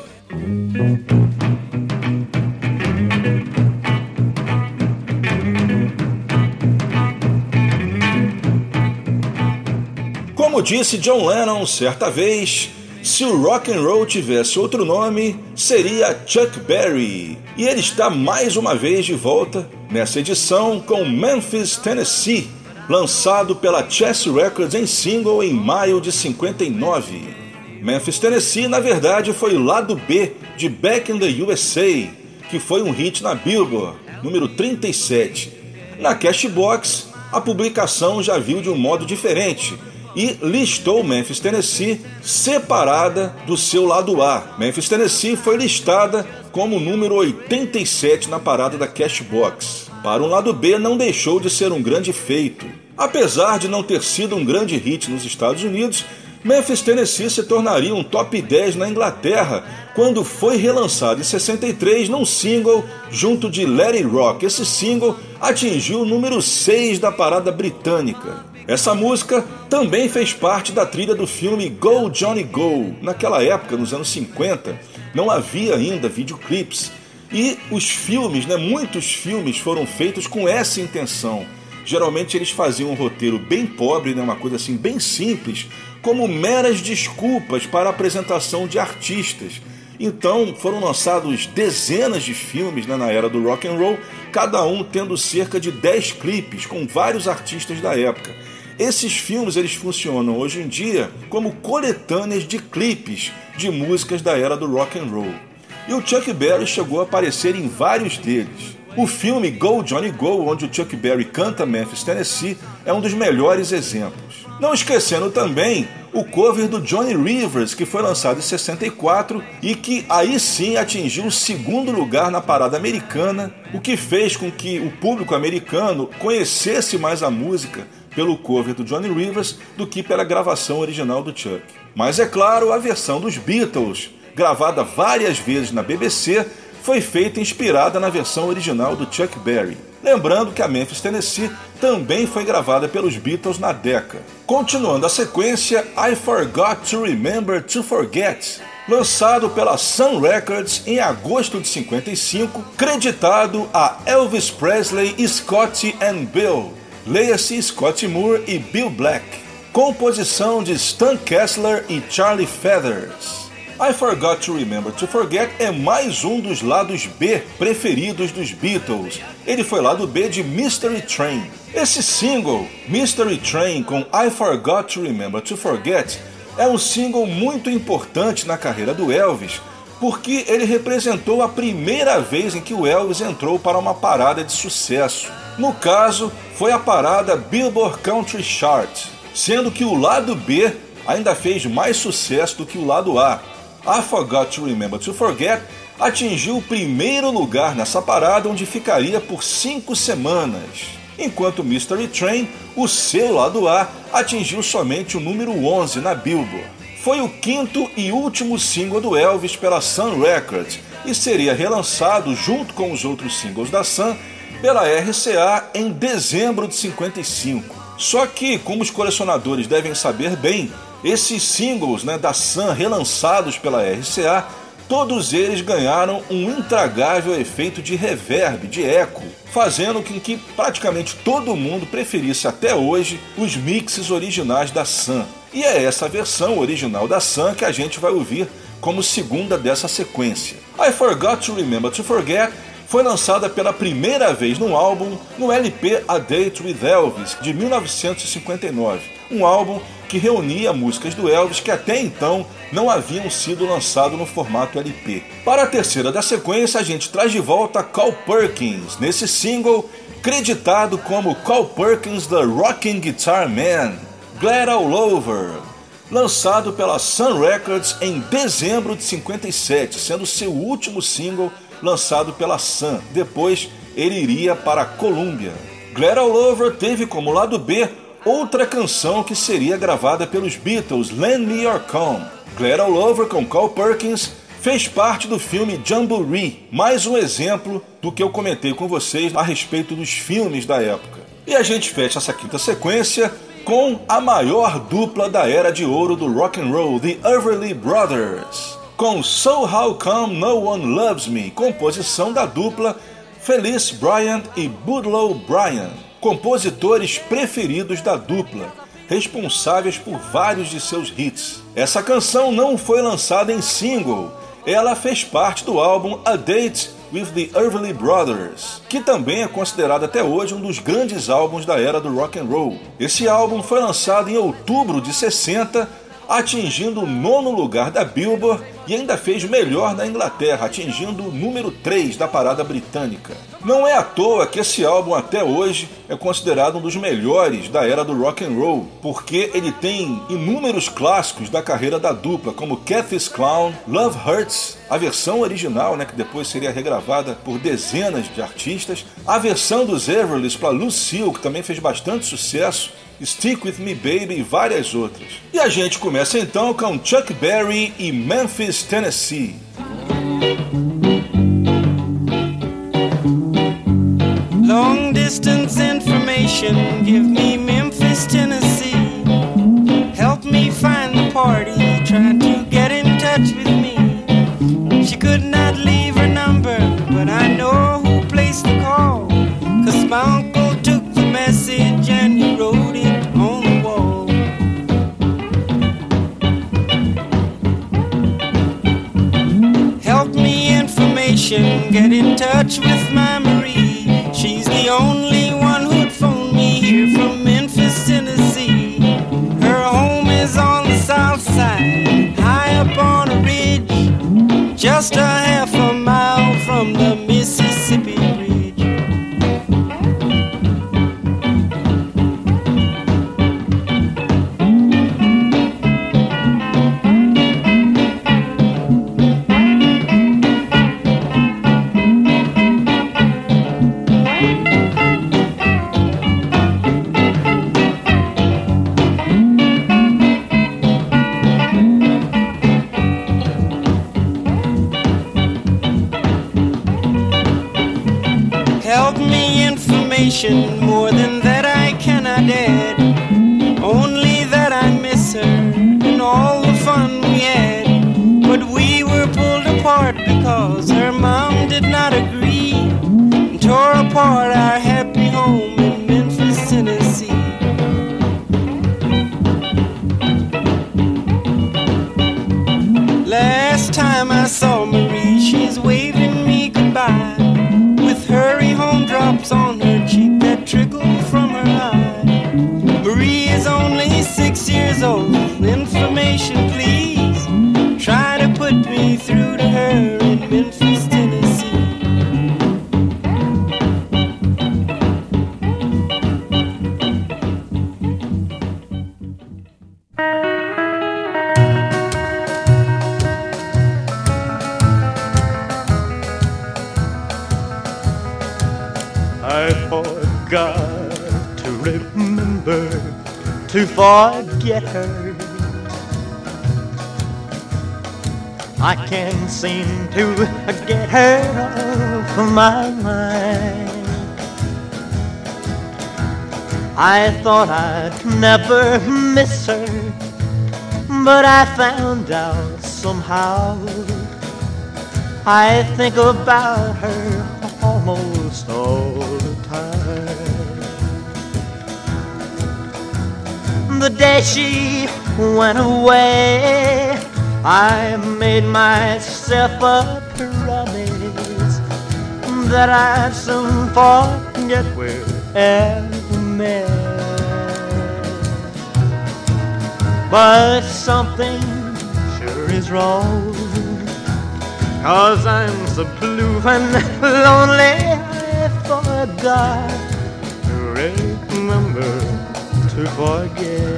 Como disse John Lennon certa vez, se o rock and roll tivesse outro nome, seria Chuck Berry. E ele está mais uma vez de volta nessa edição com Memphis, Tennessee, lançado pela Chess Records em single em maio de 59. Memphis, Tennessee, na verdade, foi o lado B de Back in the USA, que foi um hit na Billboard, número 37. Na Cashbox, a publicação já viu de um modo diferente e listou Memphis, Tennessee separada do seu lado A. Memphis, Tennessee foi listada como número 87 na parada da Cashbox. Para um lado B, não deixou de ser um grande feito. Apesar de não ter sido um grande hit nos Estados Unidos, Memphis, Tennessee se tornaria um top 10 na Inglaterra quando foi relançado em 63 num single junto de It Rock. Esse single atingiu o número 6 da parada britânica. Essa música também fez parte da trilha do filme Go Johnny Go. Naquela época, nos anos 50, não havia ainda videoclips e os filmes, né, muitos filmes foram feitos com essa intenção. Geralmente eles faziam um roteiro bem pobre, né, uma coisa assim bem simples, como meras desculpas para a apresentação de artistas. Então foram lançados dezenas de filmes né, na era do rock and roll, cada um tendo cerca de 10 clipes com vários artistas da época. Esses filmes eles funcionam hoje em dia como coletâneas de clipes de músicas da era do rock and roll. E o Chuck Berry chegou a aparecer em vários deles. O filme Go Johnny Go, onde o Chuck Berry canta Memphis, Tennessee, é um dos melhores exemplos. Não esquecendo também o cover do Johnny Rivers, que foi lançado em 64 e que aí sim atingiu o segundo lugar na parada americana, o que fez com que o público americano conhecesse mais a música pelo cover do Johnny Rivers do que pela gravação original do Chuck. Mas é claro, a versão dos Beatles, gravada várias vezes na BBC, foi feita inspirada na versão original do Chuck Berry. Lembrando que a Memphis, Tennessee também foi gravada pelos Beatles na década. Continuando a sequência, I Forgot to Remember to Forget, lançado pela Sun Records em agosto de 55, creditado a Elvis Presley, Scotty and Bill. Leia-se Scott Moore e Bill Black. Composição de Stan Kessler e Charlie Feathers. I Forgot to Remember to Forget é mais um dos lados B preferidos dos Beatles. Ele foi lado B de Mystery Train. Esse single, Mystery Train com I Forgot to Remember to Forget, é um single muito importante na carreira do Elvis, porque ele representou a primeira vez em que o Elvis entrou para uma parada de sucesso. No caso, foi a parada Billboard Country Chart, sendo que o lado B ainda fez mais sucesso do que o lado A. I Forgot to Remember to Forget atingiu o primeiro lugar nessa parada, onde ficaria por cinco semanas, enquanto Mystery Train, o seu lado A, atingiu somente o número 11 na Billboard. Foi o quinto e último single do Elvis pela Sun Records e seria relançado junto com os outros singles da Sun pela RCA em dezembro de 55. Só que, como os colecionadores devem saber bem, esses singles né, da Sun relançados pela RCA, todos eles ganharam um intragável efeito de reverb, de eco, fazendo com que praticamente todo mundo preferisse até hoje os mixes originais da Sun. E é essa versão original da Sun que a gente vai ouvir como segunda dessa sequência. I Forgot to Remember to Forget foi lançada pela primeira vez num álbum no LP A Date with Elvis, de 1959. Um álbum que reunia músicas do Elvis que até então não haviam sido lançado no formato LP. Para a terceira da sequência, a gente traz de volta Carl Perkins, nesse single creditado como Carl Perkins The Rocking Guitar Man, Glad All Over, lançado pela Sun Records em dezembro de 57, sendo seu último single lançado pela Sun. Depois ele iria para a Columbia. Glad All Over teve como lado B outra canção que seria gravada pelos Beatles, Lend Me Your Calm. Glad All Over com Carl Perkins fez parte do filme Jamboree, mais um exemplo do que eu comentei com vocês a respeito dos filmes da época. E a gente fecha essa quinta sequência com a maior dupla da era de ouro do rock and roll, The Everly Brothers, com So How Come No One Loves Me, composição da dupla Felice Bryant e Budlow Bryant, compositores preferidos da dupla, responsáveis por vários de seus hits. Essa canção não foi lançada em single, ela fez parte do álbum A Date with the Everly Brothers, que também é considerado até hoje um dos grandes álbuns da era do rock and roll. Esse álbum foi lançado em outubro de 60, atingindo o nono lugar da Billboard e ainda fez melhor na Inglaterra, atingindo o número 3 da parada britânica. Não é à toa que esse álbum até hoje é considerado um dos melhores da era do rock and roll, porque ele tem inúmeros clássicos da carreira da dupla, como Cathy's Clown, Love Hurts, a versão original, né, que depois seria regravada por dezenas de artistas, a versão dos Everlys para Lucille, que também fez bastante sucesso, Stick With Me Baby e várias outras. E a gente começa então com Chuck Berry e Memphis, Tennessee. Long distance information, give me Memphis, Tennessee. Help me find the party, try to get in touch with me. She could not leave information, get in touch with my Marie. She's the only one who'd phone me here from Memphis, Tennessee. Her home is on the south side, high up on a ridge, just a half seem to get her off my mind. I thought I'd never miss her, but I found out somehow. I think about her almost all the time. The day she went away, I made myself a promise that I'd soon forget we ever met. But something sure is wrong. Cause I'm so blue and lonely, I forgot to remember to forget.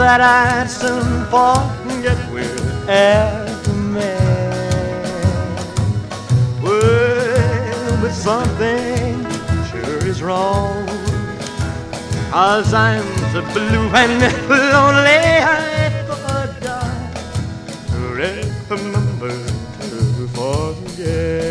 that I'd soon forget will ever met. Well, but something sure is wrong. Cause I'm the blue and lonely I forgot to remember to forget.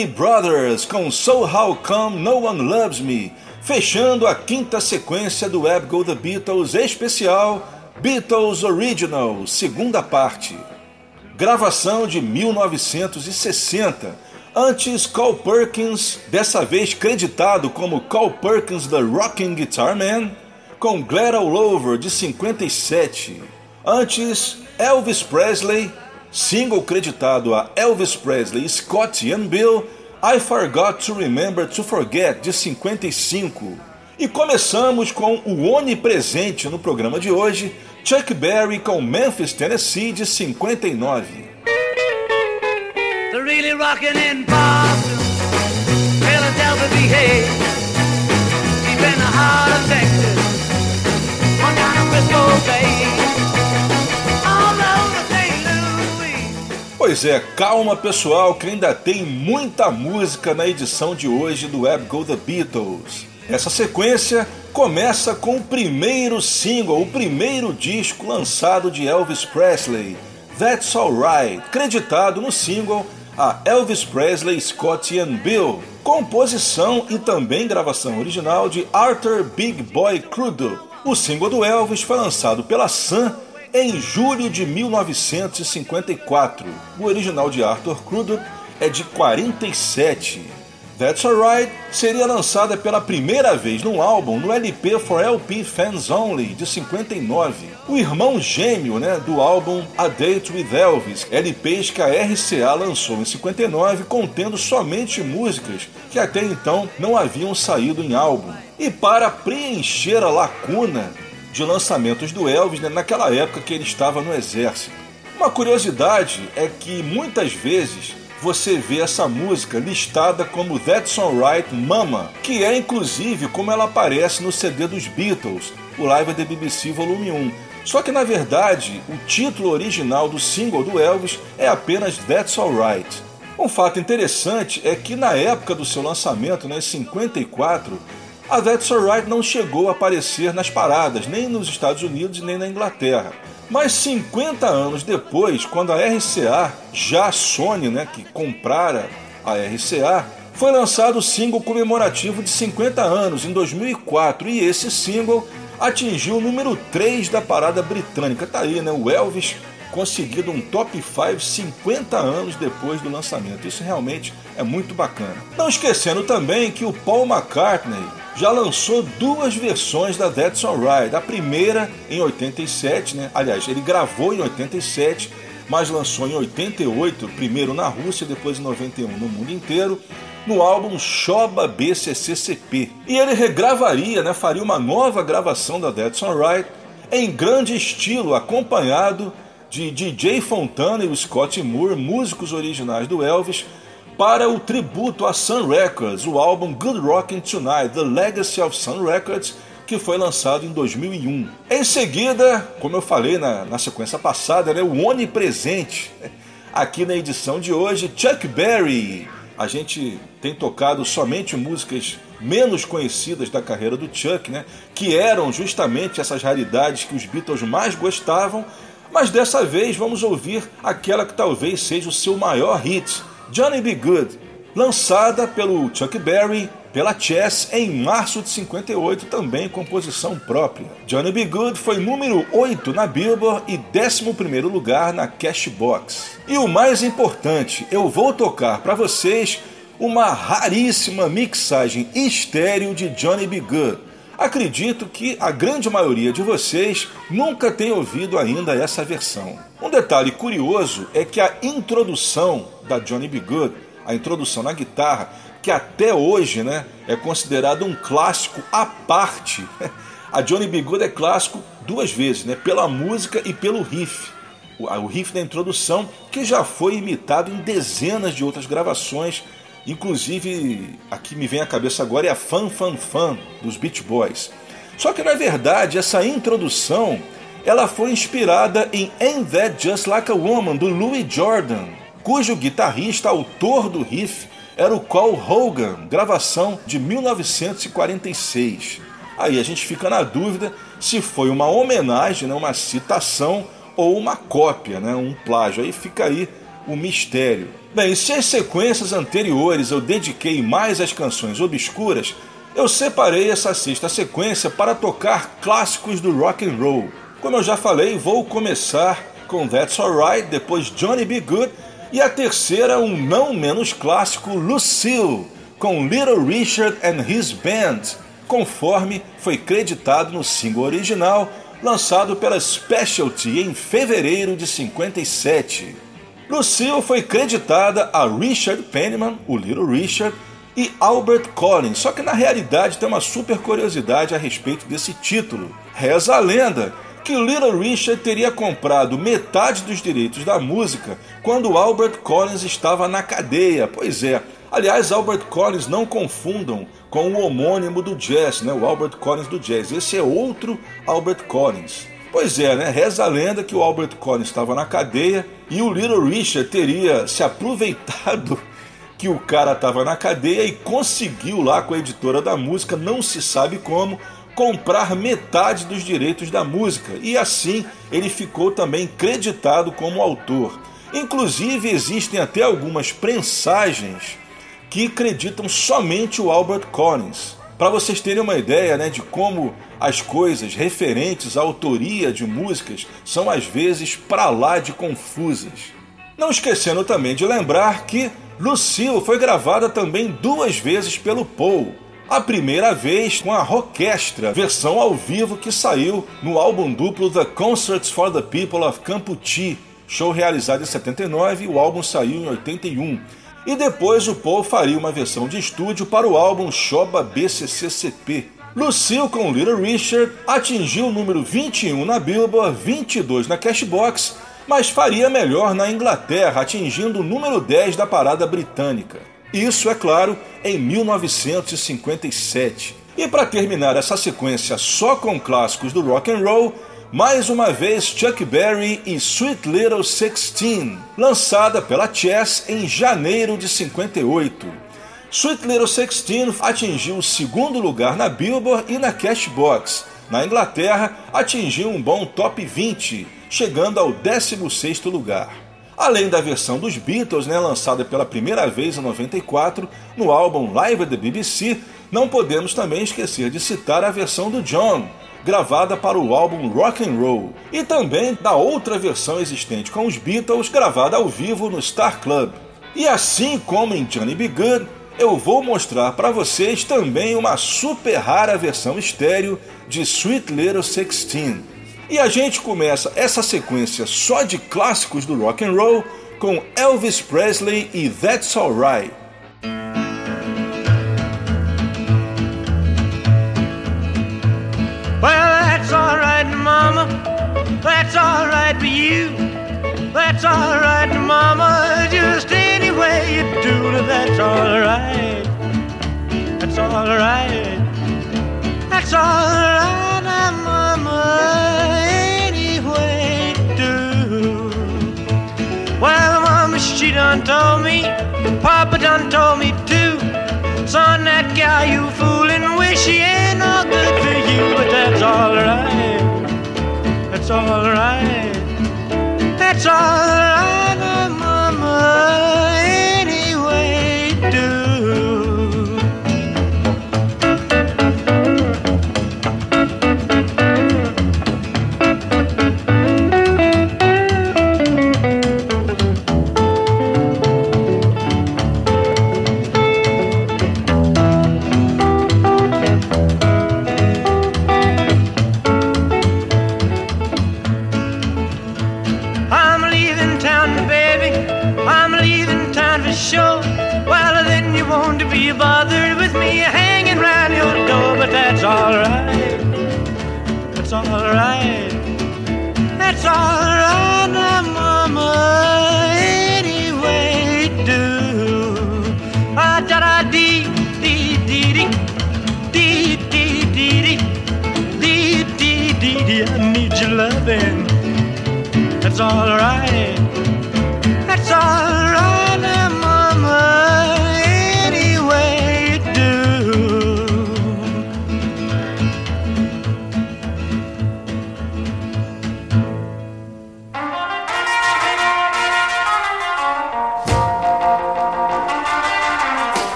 Everly Brothers com So How Come No One Loves Me, fechando a quinta sequência do Web Go The Beatles especial Beatles Original, segunda parte. Gravação de 1960, antes Carl Perkins, dessa vez creditado como Carl Perkins The Rocking Guitar Man, com Glad All Over de 57, antes Elvis Presley single creditado a Elvis Presley, Scott e Bill, I Forgot to Remember to Forget, de 55. E começamos com o onipresente no programa de hoje, Chuck Berry com Memphis, Tennessee, de 59. Really rockin' in Boston, Philadelphia behave. Deep in the heart of Texas, on down to Frisco Bay. Pois é, calma pessoal, que ainda tem muita música na edição de hoje do Web Go The Beatles. Essa sequência começa com o primeiro single, o primeiro disco lançado de Elvis Presley, That's Alright, creditado no single a Elvis Presley, Scott Ian Bill, composição e também gravação original de Arthur Big Boy Crudup. O single do Elvis foi lançado pela Sun em julho de 1954. O original de Arthur Crudup é de 47. That's Alright seria lançada pela primeira vez num álbum no LP for LP Fans Only de 59. O irmão gêmeo né, do álbum A Date with Elvis, LPs que a RCA lançou em 59, contendo somente músicas que até então não haviam saído em álbum. E para preencher a lacuna de lançamentos do Elvis né, naquela época que ele estava no exército. Uma curiosidade é que muitas vezes você vê essa música listada como That's Alright Mama, que é inclusive como ela aparece no CD dos Beatles, o Live da BBC Volume 1. Só que na verdade, o título original do single do Elvis é apenas That's Alright. Um fato interessante é que na época do seu lançamento, né, em 54, a That's Alright não chegou a aparecer nas paradas, nem nos Estados Unidos nem na Inglaterra. Mas 50 anos depois, quando a RCA, já a Sony, né, que comprara a RCA, foi lançado o single comemorativo de 50 anos em 2004 e esse single atingiu o número 3 da parada britânica. Tá aí, né? O Elvis conseguido um top 5 50 anos depois do lançamento. Isso realmente é muito bacana. Não esquecendo também que o Paul McCartney já lançou duas versões da That's Alright. A primeira em 87, né? Aliás, ele gravou em 87, mas lançou em 88, primeiro na Rússia, depois em 91 no mundo inteiro, no álbum Shoba BCCCP. E ele regravaria, né? Faria uma nova gravação da That's Alright em grande estilo, acompanhado de DJ Fontana e o Scott Moore, músicos originais do Elvis, para o tributo a Sun Records, o álbum Good Rockin' Tonight, The Legacy of Sun Records, que foi lançado em 2001. Em seguida, como eu falei na, na sequência passada, né, o onipresente, aqui na edição de hoje, Chuck Berry. A gente tem tocado somente músicas menos conhecidas da carreira do Chuck, né, que eram justamente essas raridades que os Beatles mais gostavam, mas dessa vez vamos ouvir aquela que talvez seja o seu maior hit, Johnny B. Good, lançada pelo Chuck Berry pela Chess em março de 58, também composição própria. Johnny B. Good foi número 8 na Billboard e 11 lugar na Cashbox. E o mais importante, eu vou tocar para vocês uma raríssima mixagem estéreo de Johnny B. Good. Acredito que a grande maioria de vocês nunca tem ouvido ainda essa versão. Um detalhe curioso é que a introdução da Johnny B. Good, a introdução na guitarra, que até hoje né, é considerado um clássico à parte. A Johnny B. Good é clássico duas vezes, né, pela música e pelo riff. O riff da introdução, que já foi imitado em dezenas de outras gravações Inclusive, aqui me vem à cabeça agora é a Fan Fan Fan dos Beach Boys. Só que na verdade essa introdução ela foi inspirada em Ain't That Just Like a Woman do Louis Jordan, cujo guitarrista autor do riff era o Cole Hogan, gravação de 1946. Aí a gente fica na dúvida se foi uma homenagem, né, uma citação ou uma cópia, né, um plágio. Aí fica aí o mistério. Bem, se as sequências anteriores eu dediquei mais às canções obscuras, eu separei essa sexta sequência para tocar clássicos do rock and roll. Como eu já falei, vou começar com That's Alright, depois Johnny B. Good e a terceira, um não menos clássico, Lucille, com Little Richard and His Band, conforme foi creditado no single original, lançado pela Specialty em fevereiro de 57. Lucille foi creditada a Richard Penniman, o Little Richard, e Albert Collins, só que na realidade tem uma super curiosidade a respeito desse título. Reza a lenda que Little Richard teria comprado metade dos direitos da música quando Albert Collins estava na cadeia. Pois é. Aliás, Albert Collins não confundam com o homônimo do jazz, né? O Albert Collins do jazz. Esse é outro Albert Collins. Pois é, né? Reza a lenda que o Albert Collins estava na cadeia e o Little Richard teria se aproveitado que o cara estava na cadeia e conseguiu lá com a editora da música, não se sabe como, comprar metade dos direitos da música e assim ele ficou também creditado como autor. Inclusive existem até algumas prensagens que acreditam somente o Albert Collins. Para vocês terem uma ideia né, de como as coisas referentes à autoria de músicas são às vezes para lá de confusas. Não esquecendo também de lembrar que Lucille foi gravada também duas vezes pelo Paul. A primeira vez com a orquestra, versão ao vivo que saiu no álbum duplo The Concerts for the People of Campuchia, show realizado em 79 e o álbum saiu em 81. E depois o Paul faria uma versão de estúdio para o álbum Shoba BCCCP. Lucille com Little Richard atingiu o número 21 na Billboard, 22 na Cashbox mas faria melhor na Inglaterra, atingindo o número 10 da parada britânica. Isso, é claro, em 1957. E para terminar essa sequência só com clássicos do rock and roll, mais uma vez Chuck Berry e Sweet Little Sixteen, lançada pela Chess em janeiro de 58. Sweet Little Sixteen atingiu o segundo lugar na Billboard e na Cashbox. Na Inglaterra, atingiu um bom top 20 chegando ao 16º lugar. Além da versão dos Beatles, né, lançada pela primeira vez em 94 no álbum Live at the BBC, não podemos também esquecer de citar a versão do John, gravada para o álbum Rock and Roll, e também da outra versão existente com os Beatles, gravada ao vivo no Star Club. E assim como em Johnny B. Good, eu vou mostrar para vocês também uma super rara versão estéreo de Sweet Little Sixteen. E a gente começa essa sequência só de clássicos do rock and roll com Elvis Presley e That's Alright. Well, that's alright, Mama. That's alright for you. That's alright, Mama. Just any way you do that's alright. That's alright. That's alright, Mama. Any way you do. Well, Mama, she done told me. Papa done told me too. Son, that gal you fooling with, she ain't no good for you, but that's alright. That's alright. That's alright, Mama.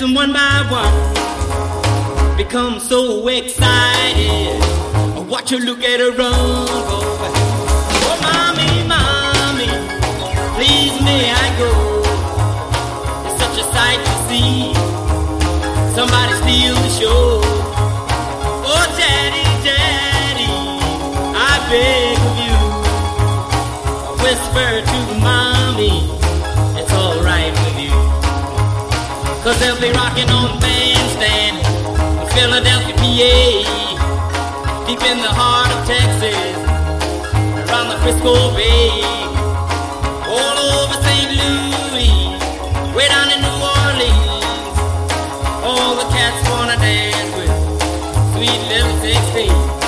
Them one by one. Becomes so excited. I watch her look at her run. Oh, mommy, mommy, please may I go? It's such a sight to see. Somebody steal the show. Oh, daddy, daddy, I beg Cause they'll be rocking on the bandstand in Philadelphia, PA, deep in the heart of Texas, around the Frisco Bay, all over St. Louis, way down in New Orleans. All the cats wanna dance with sweet little 16.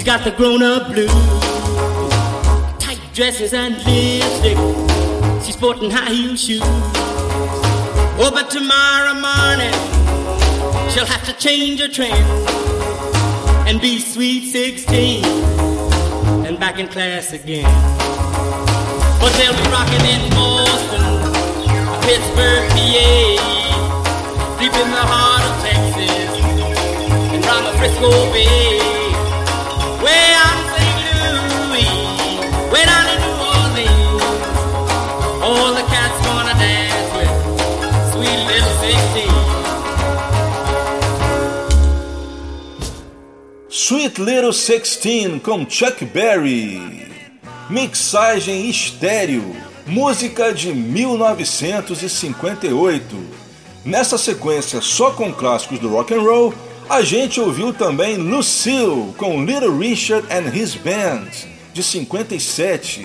She's got the grown-up blues, tight dresses and lipstick. She's sporting high heel shoes. Oh, but tomorrow morning she'll have to change her trend and be sweet 16 and back in class again. But they'll be rocking in Boston, Pittsburgh, PA, deep in the heart of Texas, and round the Frisco Bay, Sweet Little Sixteen com Chuck Berry. Mixagem estéreo. Música de 1958. Nessa sequência só com clássicos do rock and roll, a gente ouviu também Lucille com Little Richard and His Band de 57.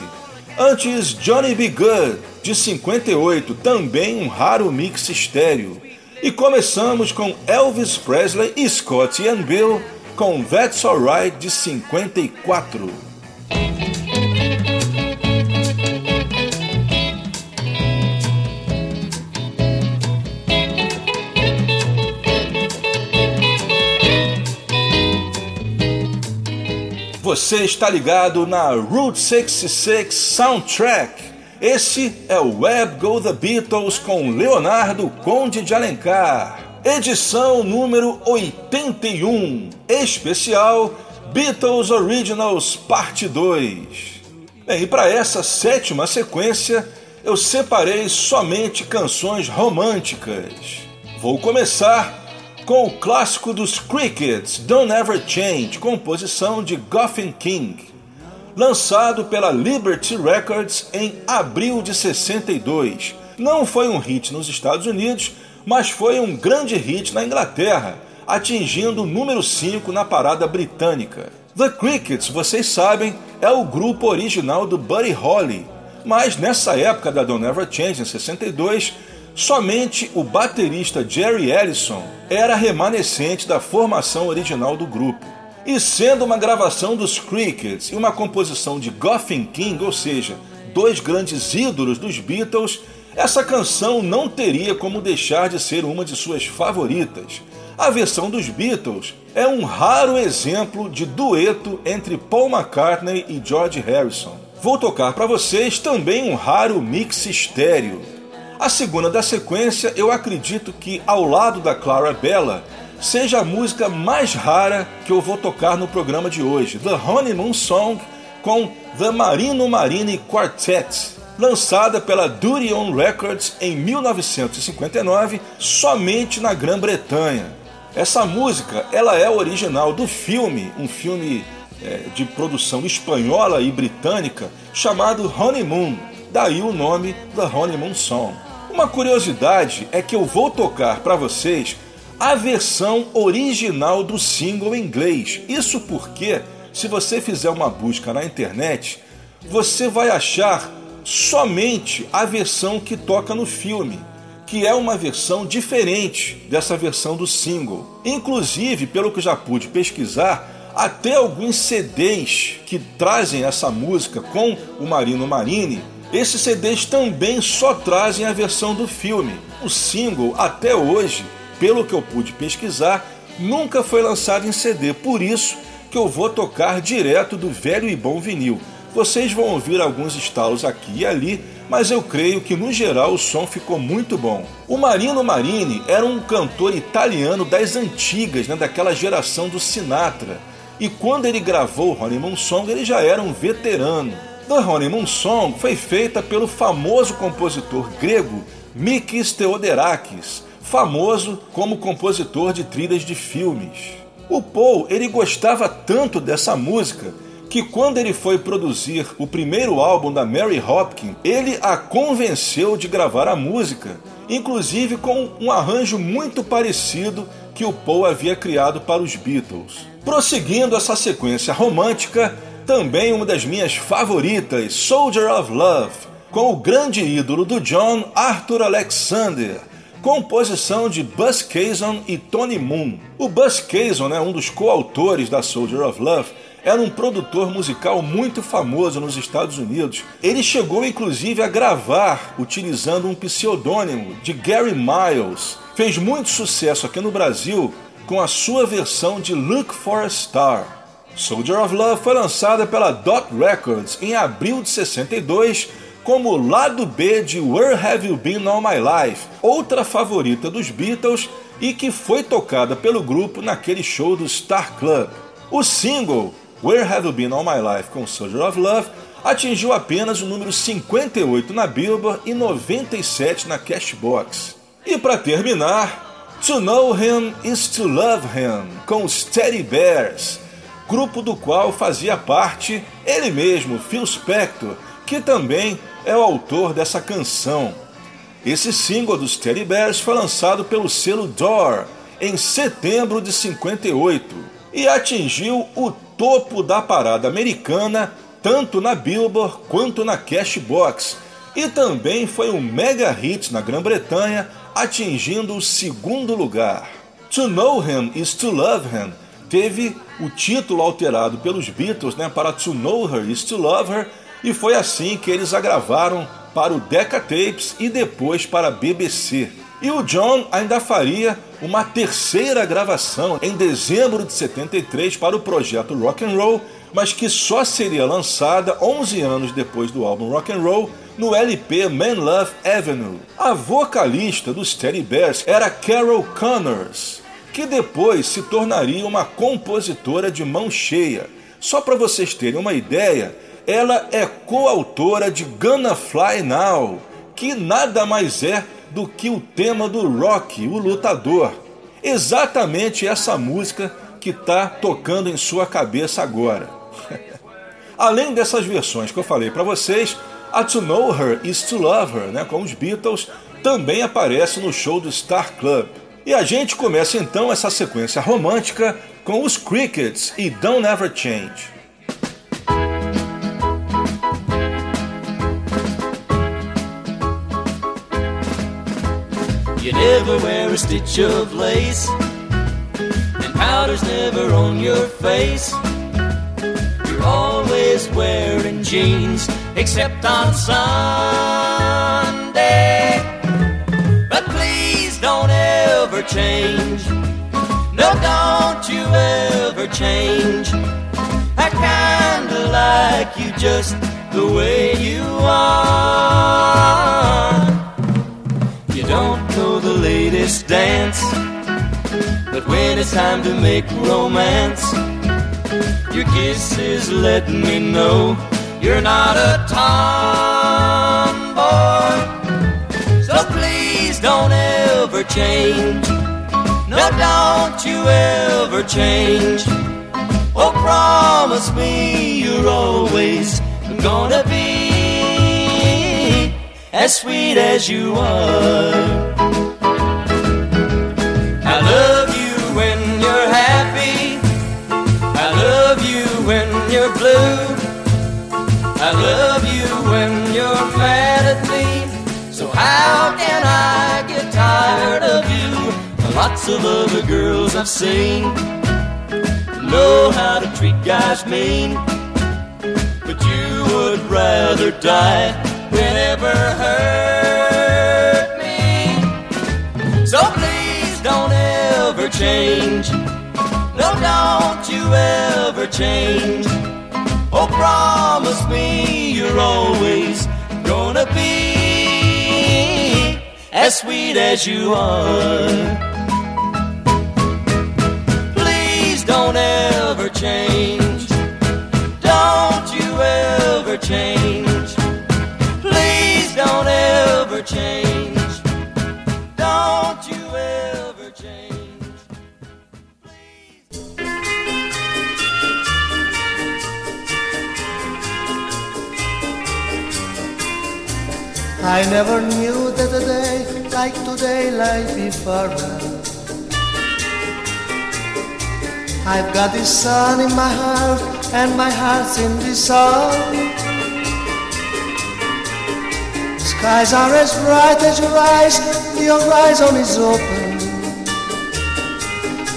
Antes Johnny B. Good de 58, também um raro mix estéreo. E começamos com Elvis Presley e Scott Ian Bill com That's Alright de 54. Você está ligado na Route 66 Soundtrack. Esse é o Web Go The Beatles com Leonardo Conde de Alencar. Edição número 81, especial Beatles Originals Parte 2. Bem, e para essa sétima sequência, eu separei somente canções românticas. Vou começar com o clássico dos Crickets, Don't Ever Change, composição de Goffin King, lançado pela Liberty Records em abril de 62. Não foi um hit nos Estados Unidos, mas foi um grande hit na Inglaterra, atingindo o número 5 na parada britânica. The Crickets, vocês sabem, é o grupo original do Buddy Holly, mas nessa época da Don't Ever Change, em 62, Somente o baterista Jerry Ellison era remanescente da formação original do grupo. E sendo uma gravação dos Crickets e uma composição de Goffin King, ou seja, dois grandes ídolos dos Beatles, essa canção não teria como deixar de ser uma de suas favoritas. A versão dos Beatles é um raro exemplo de dueto entre Paul McCartney e George Harrison. Vou tocar para vocês também um raro mix estéreo. A segunda da sequência, eu acredito que, ao lado da Clara Bella, seja a música mais rara que eu vou tocar no programa de hoje, The Honeymoon Song, com The Marino Marini Quartet, lançada pela Duty On Records em 1959, somente na Grã-Bretanha. Essa música ela é original do filme, um filme é, de produção espanhola e britânica chamado Honeymoon, daí o nome The Honeymoon Song. Uma curiosidade é que eu vou tocar para vocês a versão original do single em inglês. Isso porque, se você fizer uma busca na internet, você vai achar somente a versão que toca no filme, que é uma versão diferente dessa versão do single. Inclusive, pelo que já pude pesquisar, até alguns CDs que trazem essa música com o Marino Marini esses CDs também só trazem a versão do filme. O single, até hoje, pelo que eu pude pesquisar, nunca foi lançado em CD, por isso que eu vou tocar direto do velho e bom vinil. Vocês vão ouvir alguns estalos aqui e ali, mas eu creio que no geral o som ficou muito bom. O Marino Marini era um cantor italiano das antigas, né, daquela geração do Sinatra. E quando ele gravou Honeymoon Song, ele já era um veterano. The Honeymoon Song foi feita pelo famoso compositor grego Mikis Theodorakis, famoso como compositor de trilhas de filmes. O Paul ele gostava tanto dessa música que quando ele foi produzir o primeiro álbum da Mary Hopkins, ele a convenceu de gravar a música, inclusive com um arranjo muito parecido que o Paul havia criado para os Beatles. Prosseguindo essa sequência romântica, também uma das minhas favoritas, Soldier of Love, com o grande ídolo do John, Arthur Alexander, composição de Buzz Cason e Tony Moon. O Buzz Cason, né, um dos coautores da Soldier of Love, era um produtor musical muito famoso nos Estados Unidos. Ele chegou inclusive a gravar utilizando um pseudônimo de Gary Miles. Fez muito sucesso aqui no Brasil com a sua versão de Look for a Star. Soldier of Love foi lançada pela Dot Records em abril de 62 como lado B de Where Have You Been All My Life, outra favorita dos Beatles e que foi tocada pelo grupo naquele show do Star Club. O single Where Have You Been All My Life com Soldier of Love atingiu apenas o número 58 na Billboard e 97 na Cashbox. E para terminar, To Know Him is to Love Him com Steady Bears grupo do qual fazia parte ele mesmo, Phil Spector, que também é o autor dessa canção. Esse single dos Teddy Bears foi lançado pelo selo Door em setembro de 58 e atingiu o topo da parada americana tanto na Billboard quanto na Cashbox e também foi um mega hit na Grã-Bretanha, atingindo o segundo lugar. To Know Him is to Love Him teve o título alterado pelos Beatles né, para To Know Her Is To Love Her, e foi assim que eles a gravaram para o Decca Tapes e depois para a BBC. E o John ainda faria uma terceira gravação em dezembro de 73 para o projeto Rock and Roll, mas que só seria lançada 11 anos depois do álbum Rock and Roll no LP Man Love Avenue. A vocalista dos Teddy Bears era Carol Connors, que depois se tornaria uma compositora de mão cheia. Só para vocês terem uma ideia, ela é coautora de Gonna Fly Now, que nada mais é do que o tema do Rock, o Lutador. Exatamente essa música que está tocando em sua cabeça agora. Além dessas versões que eu falei para vocês, a To Know Her Is To Love Her, né, com os Beatles, também aparece no show do Star Club. E a gente começa então essa sequência romântica com os Crickets e Don't Ever Change. You never wear a stitch of lace, and powder's never on your face. You're always wearing jeans, except on Sunday. But please don't ever change. No, don't you ever change. I kinda like you just the way you are. Don't know the latest dance, but when it's time to make romance, your kisses let me know you're not a tomboy. So please don't ever change. No, don't you ever change. Oh, promise me you're always gonna be as sweet as you are. I love you when you're happy. I love you when you're blue. I love you when you're mad at me. So how can I get tired of you? Lots of other girls I've seen know how to treat guys mean, but you would rather die than ever hurt me. So please don't ever change. No, don't you ever change. Oh, promise me you're always gonna be as sweet as you are. Please don't ever change. Don't you ever change. Change. Don't you ever change. I never knew that a day like today life be forever. I've got the sun in my heart and my heart's in the sun. Skies are as bright as your eyes, the horizon is open.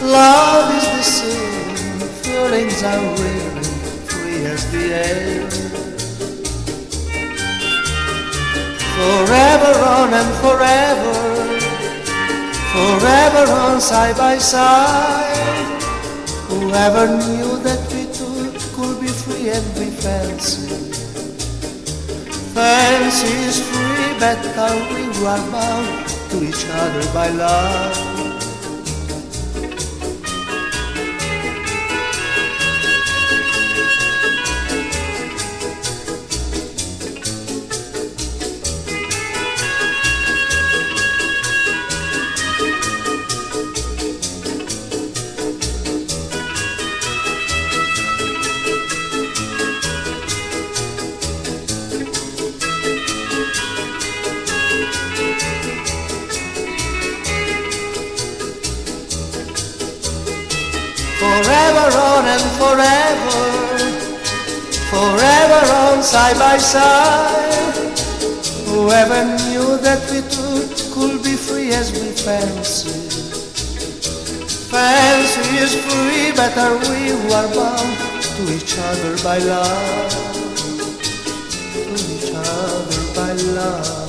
Love is the same, feelings are real, free as the air. Forever on and forever, forever on side by side. Whoever knew that we two could be free and be fancy? Fancy is free, but how we are bound to each other by love. Side by side. Whoever knew that we two could be free as we fancy? Fancy is free, but are we who are bound to each other by love? To each other by love.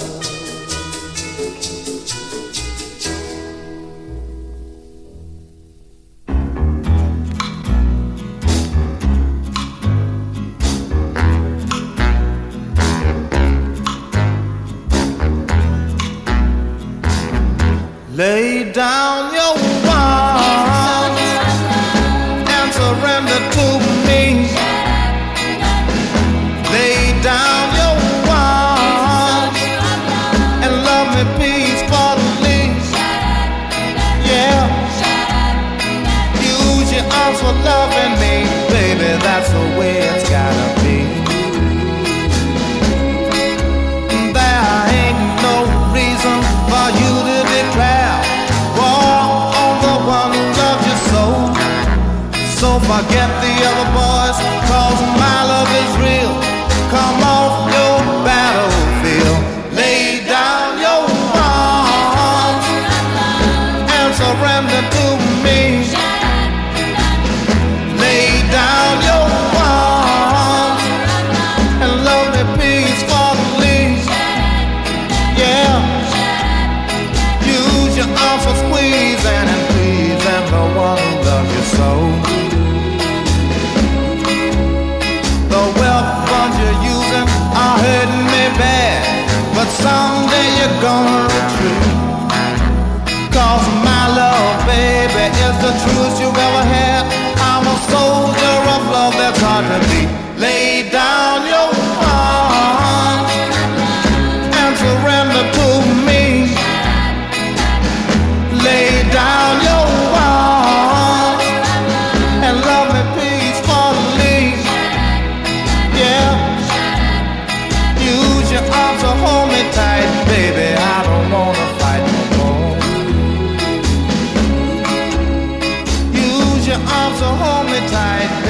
arms will hold me tight.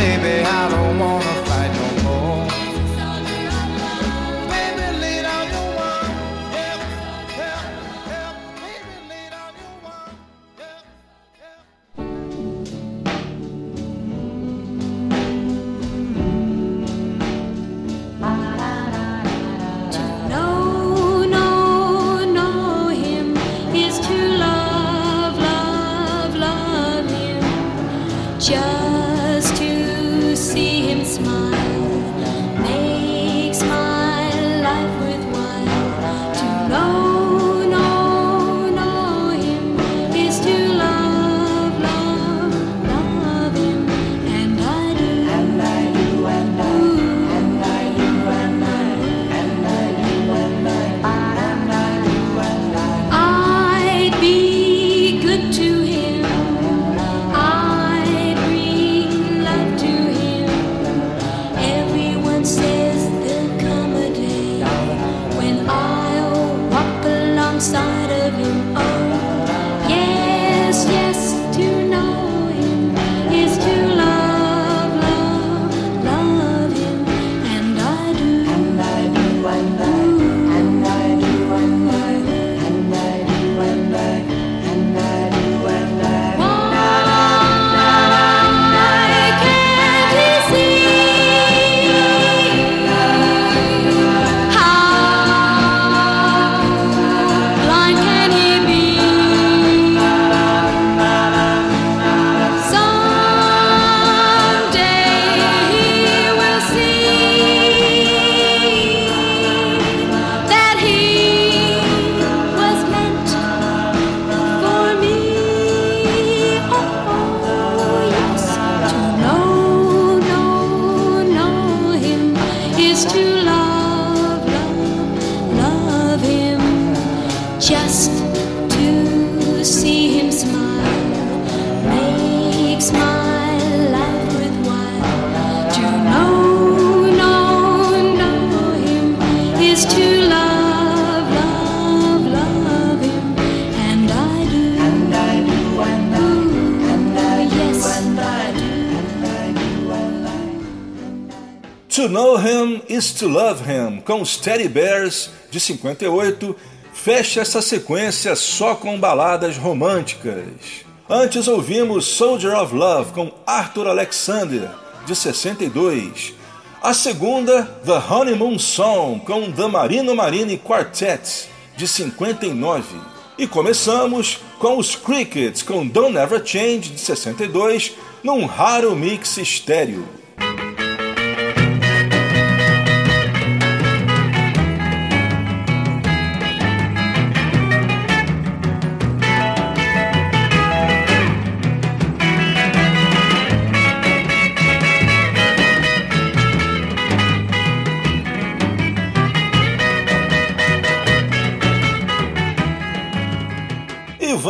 com os Teddy Bears de 58 fecha essa sequência só com baladas românticas. Antes ouvimos Soldier of Love com Arthur Alexander de 62. A segunda, The Honeymoon Song com The Marino Marini Quartet de 59. E começamos com os Crickets com Don't Never Change de 62 num raro mix estéreo.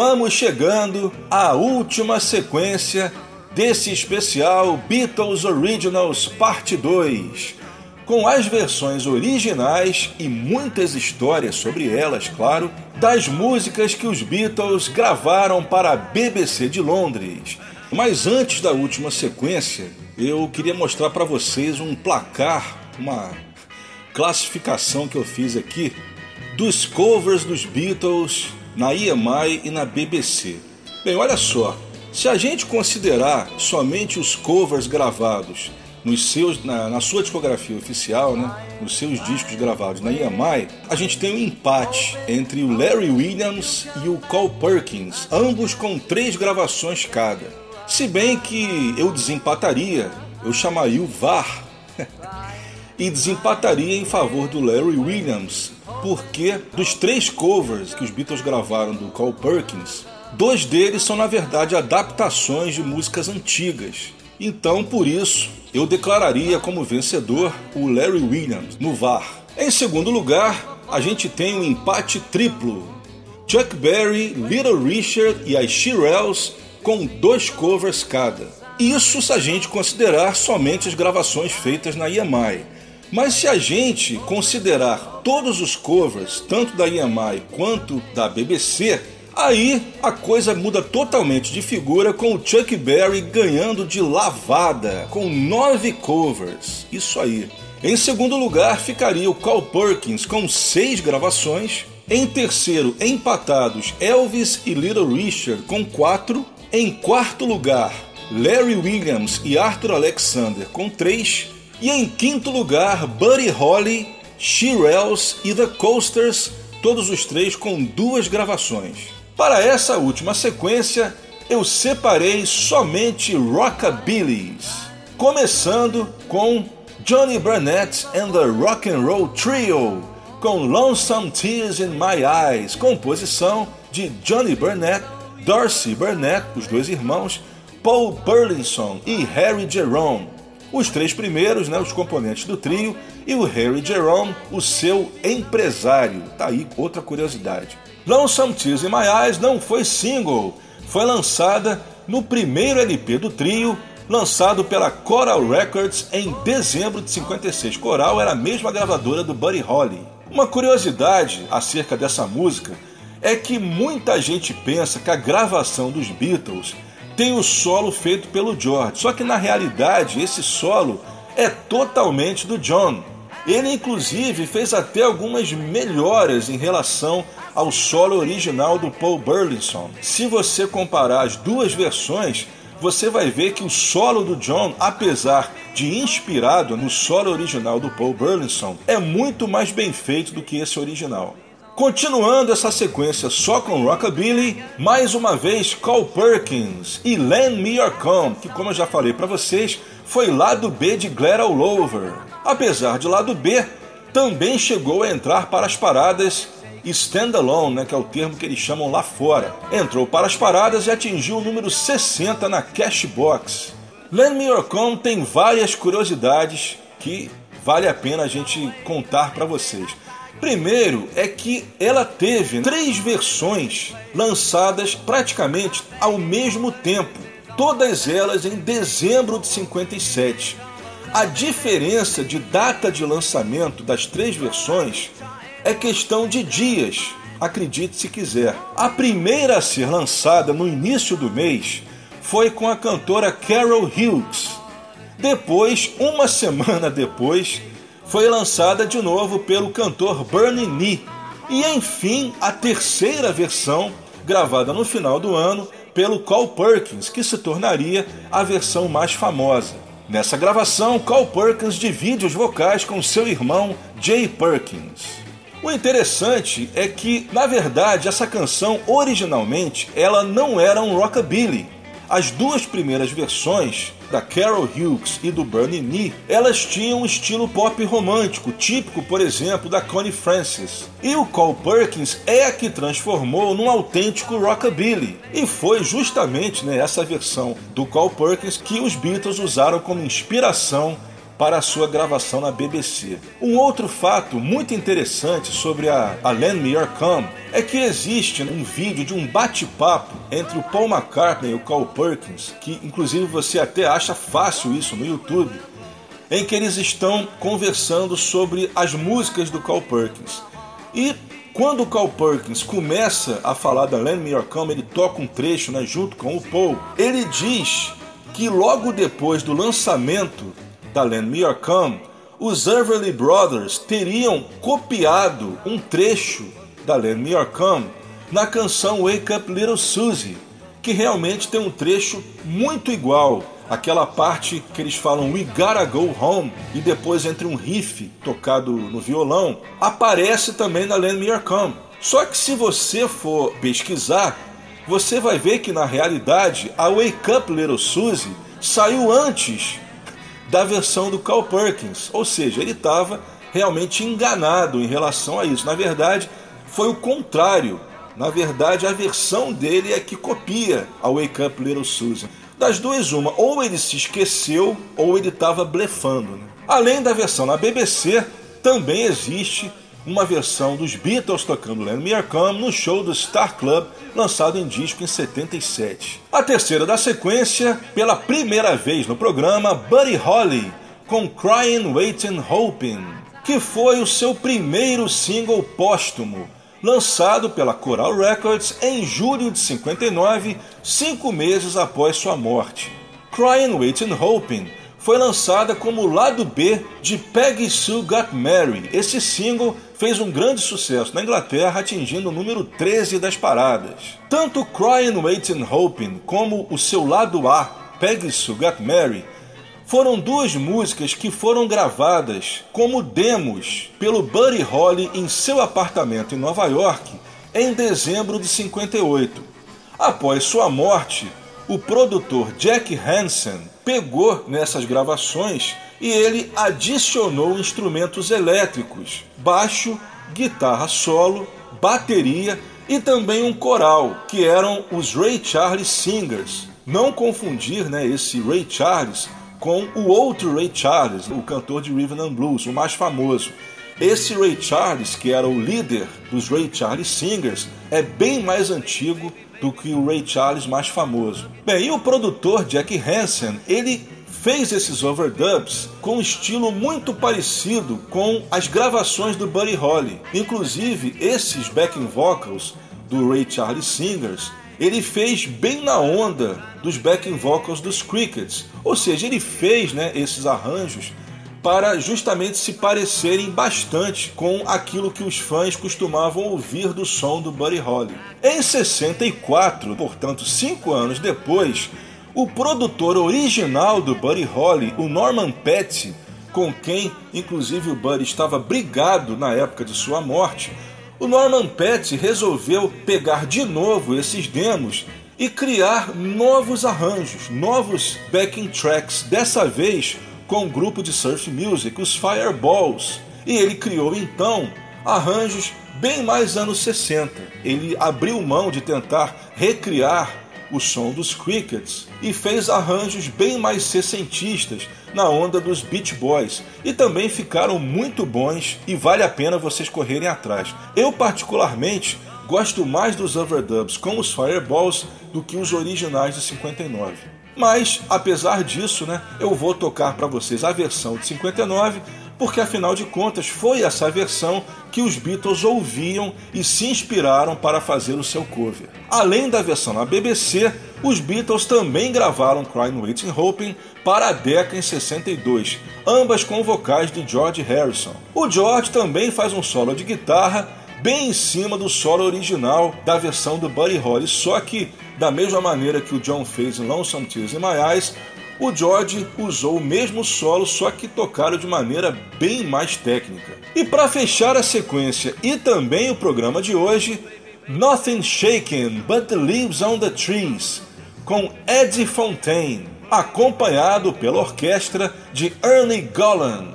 vamos chegando à última sequência desse especial Beatles Originals Parte 2, com as versões originais e muitas histórias sobre elas, claro, das músicas que os Beatles gravaram para a BBC de Londres. Mas antes da última sequência, eu queria mostrar para vocês um placar, uma classificação que eu fiz aqui dos covers dos Beatles na EMI e na BBC. Bem, olha só, se a gente considerar somente os covers gravados nos seus, na, na, sua discografia oficial, né, nos seus discos gravados na EMI, a gente tem um empate entre o Larry Williams e o Cole Perkins, ambos com três gravações cada. Se bem que eu desempataria, eu chamaria o VAR e desempataria em favor do Larry Williams, porque dos três covers que os Beatles gravaram do Cole Perkins, dois deles são na verdade adaptações de músicas antigas. Então, por isso, eu declararia como vencedor o Larry Williams no VAR. Em segundo lugar, a gente tem um empate triplo. Chuck Berry, Little Richard e as Shirelles com dois covers cada. Isso se a gente considerar somente as gravações feitas na EMI. Mas se a gente considerar todos os covers, tanto da EMI quanto da BBC, aí a coisa muda totalmente de figura com o Chuck Berry ganhando de lavada, com nove covers. Isso aí. Em segundo lugar ficaria o Carl Perkins com seis gravações. Em terceiro, empatados Elvis e Little Richard com quatro. Em quarto lugar, Larry Williams e Arthur Alexander com três. E em quinto lugar, Buddy Holly, Shirelles e The Coasters, todos os três com duas gravações. Para essa última sequência, eu separei somente rockabillys, começando com Johnny Burnett and the Rock and Roll Trio, com Lonesome Tears in My Eyes, composição de Johnny Burnett, Darcy Burnett, os dois irmãos, Paul Burlinson e Harry Jerome. Os três primeiros, né, os componentes do trio, e o Harry Jerome, o seu empresário. Tá aí outra curiosidade. Lonesome Tears in My Eyes não foi single, foi lançada no primeiro LP do trio, lançado pela Coral Records em dezembro de 56. Coral era a mesma gravadora do Buddy Holly. Uma curiosidade acerca dessa música é que muita gente pensa que a gravação dos Beatles tem o solo feito pelo George. Só que na realidade esse solo é totalmente do John. Ele inclusive fez até algumas melhoras em relação ao solo original do Paul Burlinson. Se você comparar as duas versões, você vai ver que o solo do John, apesar de inspirado no solo original do Paul Burlinson, é muito mais bem feito do que esse original. Continuando essa sequência só com Rockabilly, mais uma vez Cole Perkins e Lend Me Your Come, que como eu já falei para vocês, foi lado B de Glad All Over. Apesar de lado B, também chegou a entrar para as paradas standalone, né, que é o termo que eles chamam lá fora. Entrou para as paradas e atingiu o número 60 na Cashbox. Lend Me Your Come tem várias curiosidades que vale a pena a gente contar para vocês. Primeiro é que ela teve três versões lançadas praticamente ao mesmo tempo, todas elas em dezembro de 57. A diferença de data de lançamento das três versões é questão de dias, acredite se quiser. A primeira a ser lançada no início do mês foi com a cantora Carol Hughes. Depois, uma semana depois, foi lançada de novo pelo cantor Bernie Nee. E enfim, a terceira versão, gravada no final do ano pelo Cole Perkins, que se tornaria a versão mais famosa. Nessa gravação, Cole Perkins divide os vocais com seu irmão Jay Perkins. O interessante é que, na verdade, essa canção originalmente ela não era um rockabilly. As duas primeiras versões da Carol Hughes e do Bernie Nee, elas tinham um estilo pop romântico, típico, por exemplo, da Connie Francis. E o Cole Perkins é a que transformou num autêntico rockabilly. E foi justamente né, essa versão do Cole Perkins que os Beatles usaram como inspiração para a sua gravação na BBC. Um outro fato muito interessante sobre a, a Lend Me Your Come é que existe um vídeo de um bate-papo entre o Paul McCartney e o Carl Perkins, que inclusive você até acha fácil isso no YouTube, em que eles estão conversando sobre as músicas do Carl Perkins. E quando o Carl Perkins começa a falar da Lend Me Your Come, ele toca um trecho né, junto com o Paul, ele diz que logo depois do lançamento da Lend Me Come, os Everly Brothers teriam copiado um trecho da Lend Me Come na canção Wake Up Little Susie, que realmente tem um trecho muito igual aquela parte que eles falam We Gotta Go Home e depois entre um riff tocado no violão, aparece também na Lend Me Come. Só que se você for pesquisar, você vai ver que na realidade a Wake Up Little Susie saiu antes da versão do Carl Perkins, ou seja, ele estava realmente enganado em relação a isso. Na verdade, foi o contrário. Na verdade, a versão dele é que copia a Wake Up Little Susan. Das duas, uma, ou ele se esqueceu ou ele estava blefando. Né? Além da versão na BBC, também existe uma versão dos Beatles tocando Lend Me Come no show do Star Club, lançado em disco em 77. A terceira da sequência, pela primeira vez no programa, Buddy Holly, com Crying, Waiting, Hoping, que foi o seu primeiro single póstumo, lançado pela Coral Records em julho de 59, cinco meses após sua morte. Crying, Waiting, Hoping foi lançada como lado B de Peggy Sue Got Married. Esse single fez um grande sucesso na Inglaterra, atingindo o número 13 das paradas. Tanto Crying, Waiting, Hoping como o seu lado A, Peggy Sue Got Married, foram duas músicas que foram gravadas como demos pelo Buddy Holly em seu apartamento em Nova York em dezembro de 58. Após sua morte, o produtor Jack Hansen pegou nessas gravações e ele adicionou instrumentos elétricos, baixo, guitarra solo, bateria e também um coral, que eram os Ray Charles Singers. Não confundir né, esse Ray Charles com o outro Ray Charles, o cantor de Rhythm and Blues, o mais famoso. Esse Ray Charles, que era o líder dos Ray Charles Singers, é bem mais antigo do que o Ray Charles mais famoso. Bem, e o produtor Jack Hansen, ele fez esses overdubs com um estilo muito parecido com as gravações do Buddy Holly. Inclusive, esses backing vocals do Ray Charles Singers ele fez bem na onda dos backing vocals dos Crickets. Ou seja, ele fez né, esses arranjos para justamente se parecerem bastante com aquilo que os fãs costumavam ouvir do som do Buddy Holly. Em 64, portanto cinco anos depois, o produtor original do Buddy Holly, o Norman Petty, com quem inclusive o Buddy estava brigado na época de sua morte, o Norman Petty resolveu pegar de novo esses demos e criar novos arranjos, novos backing tracks, dessa vez com o grupo de surf music, os Fireballs. E ele criou então arranjos bem mais anos 60. Ele abriu mão de tentar recriar o som dos Crickets e fez arranjos bem mais sessentistas na onda dos Beach Boys e também ficaram muito bons e vale a pena vocês correrem atrás. Eu particularmente gosto mais dos overdubs com os Fireballs do que os originais de 59. Mas, apesar disso, né, eu vou tocar para vocês a versão de 59 porque afinal de contas foi essa versão que os Beatles ouviam e se inspiraram para fazer o seu cover. Além da versão na BBC, os Beatles também gravaram Crying Waiting Hoping para a Decca em 62, ambas com vocais de George Harrison. O George também faz um solo de guitarra bem em cima do solo original da versão do Buddy Holly, só que da mesma maneira que o John fez em Lonesome Tears in My Eyes, o George usou o mesmo solo, só que tocaram de maneira bem mais técnica. E para fechar a sequência e também o programa de hoje, Nothing Shaken But the Leaves on the Trees, com Eddie Fontaine, acompanhado pela orquestra de Ernie Golland.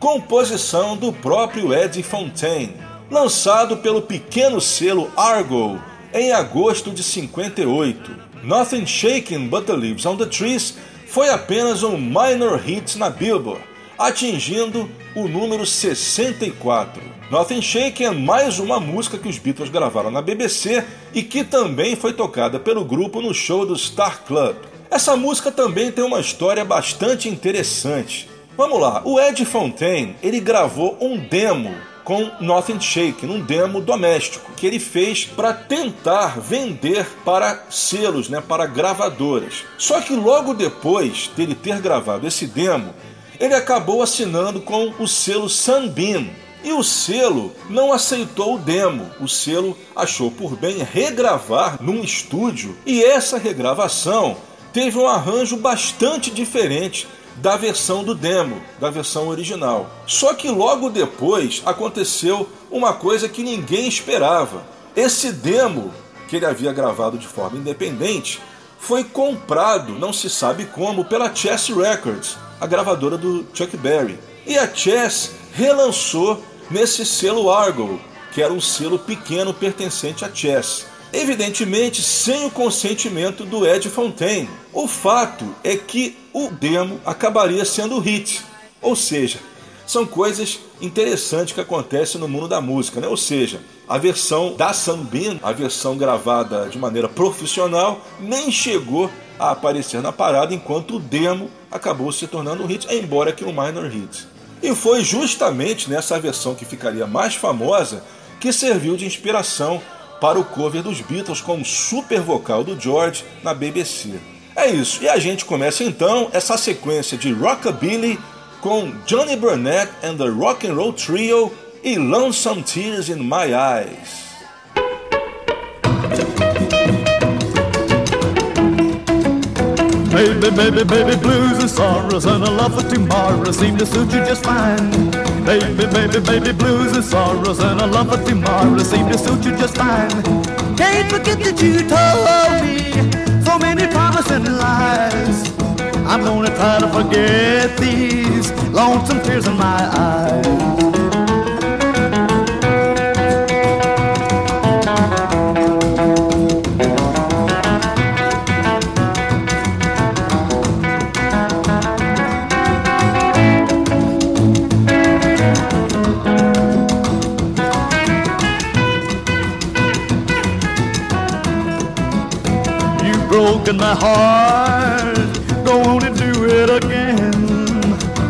Composição do próprio Eddie Fontaine, lançado pelo pequeno selo Argo em agosto de 58. Nothing Shaken But the Leaves on the Trees foi apenas um minor hit na Billboard, atingindo o número 64. Nothing Shaken é mais uma música que os Beatles gravaram na BBC e que também foi tocada pelo grupo no show do Star Club. Essa música também tem uma história bastante interessante. Vamos lá, o Ed Fontaine ele gravou um demo com Nothing Shaken, um demo doméstico que ele fez para tentar vender para selos, né, para gravadoras. Só que logo depois dele ter gravado esse demo, ele acabou assinando com o selo Sunbeam. E o selo não aceitou o demo. O selo achou por bem regravar num estúdio e essa regravação teve um arranjo bastante diferente da versão do demo, da versão original. Só que logo depois aconteceu uma coisa que ninguém esperava. Esse demo que ele havia gravado de forma independente foi comprado, não se sabe como, pela Chess Records, a gravadora do Chuck Berry. E a Chess relançou nesse selo Argo, que era um selo pequeno pertencente à Chess. Evidentemente, sem o consentimento do Ed Fontaine. O fato é que o demo acabaria sendo hit. Ou seja, são coisas interessantes que acontecem no mundo da música, né? Ou seja, a versão da Sunbeam, a versão gravada de maneira profissional, nem chegou a aparecer na parada, enquanto o demo acabou se tornando um hit, embora que um minor hit. E foi justamente nessa versão que ficaria mais famosa que serviu de inspiração para o cover dos Beatles com super vocal do George na BBC. É isso, e a gente começa então essa sequência de Rockabilly com Johnny Burnett and the Rock and Roll Trio e Lonesome Tears in My Eyes. Baby, baby, baby, blues and sorrows and a love for tomorrow seem to suit you just fine. Baby, baby, baby, blues and sorrows and a love for tomorrow seem to suit you just fine. Can't forget that you told me so many promising lies. I'm gonna try to forget these lonesome tears in my eyes. Broken my heart. Don't wanna do it again.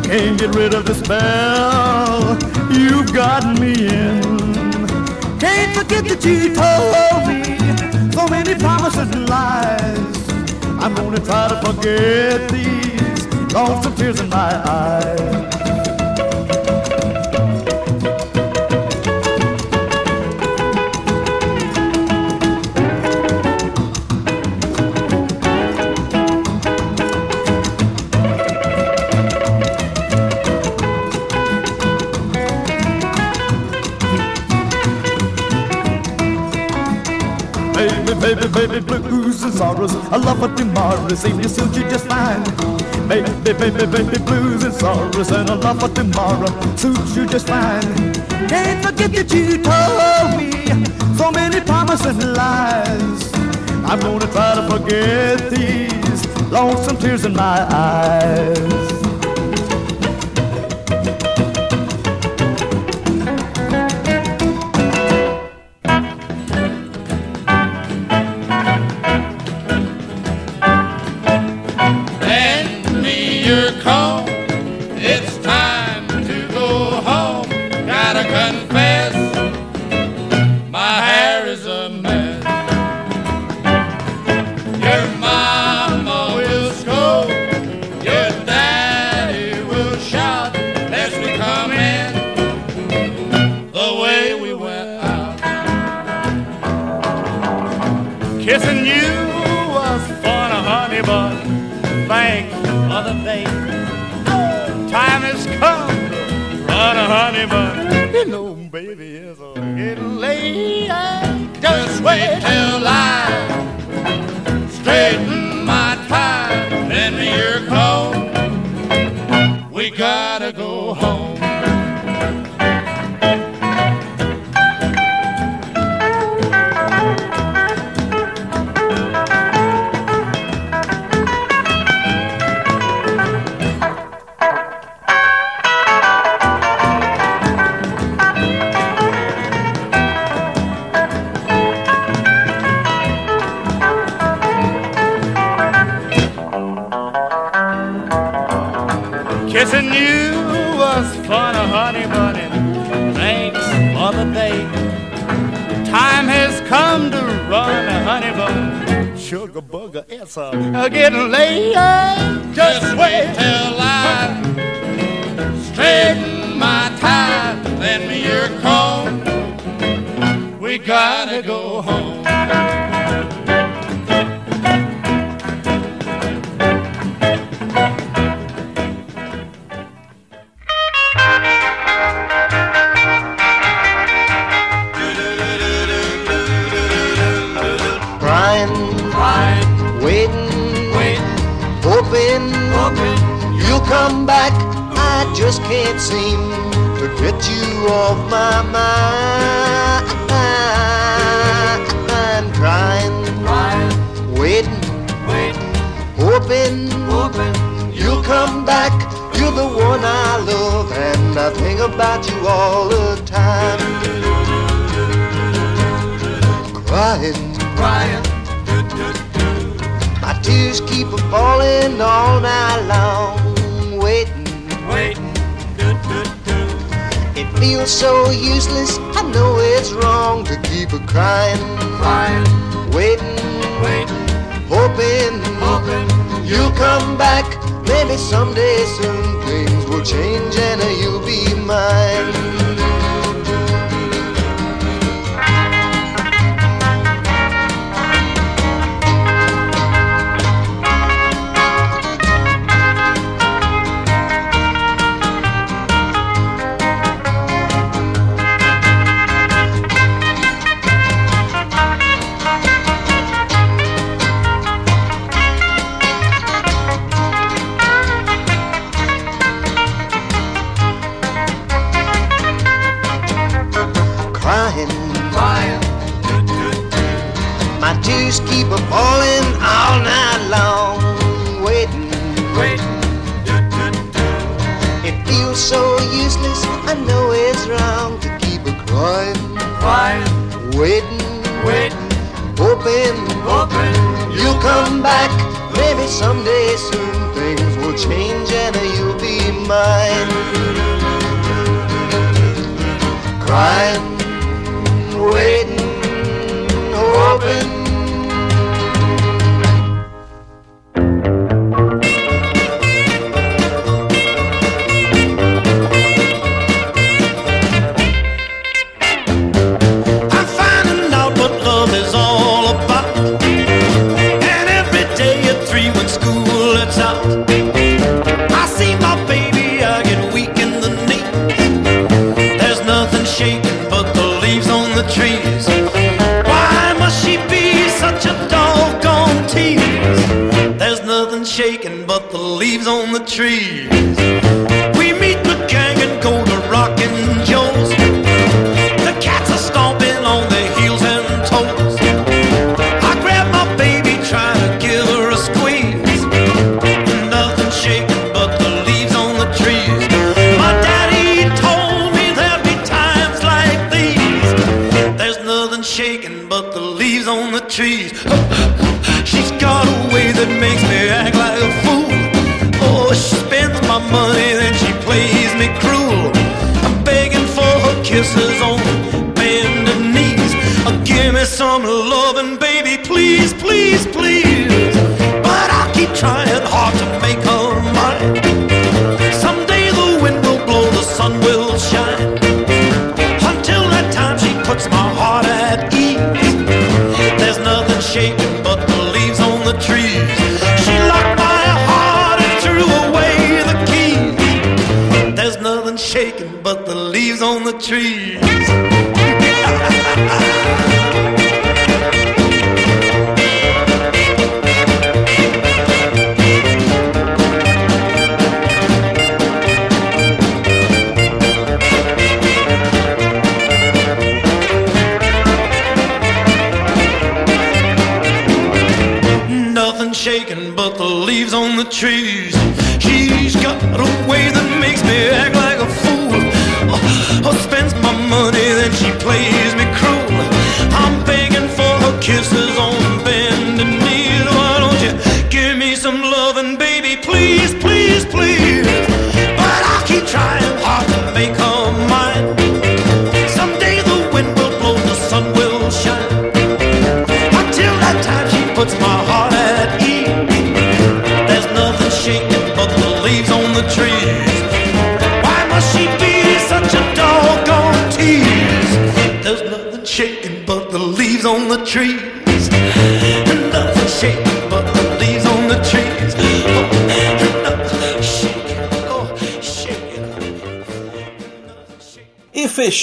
Can't get rid of the spell you've gotten me in. Can't forget that you told me so many promises and lies. I'm gonna try to forget these lonesome tears in my eyes. Baby, baby, blues and sorrows. I love what tomorrow seem to suit you just fine. Baby, baby, baby, blues and sorrows, and I love what tomorrow suits you just fine. Can't forget that you told me so many promises and lies. I'm gonna try to forget these lonesome tears in my eyes. Kissing you was fun, honey, but thank other day. Time has come, run, honey, but you know, baby, it's a getting late. Just wait till I straighten my tie. Lend me your comb. We gotta go home. Bugger, it's a getting late.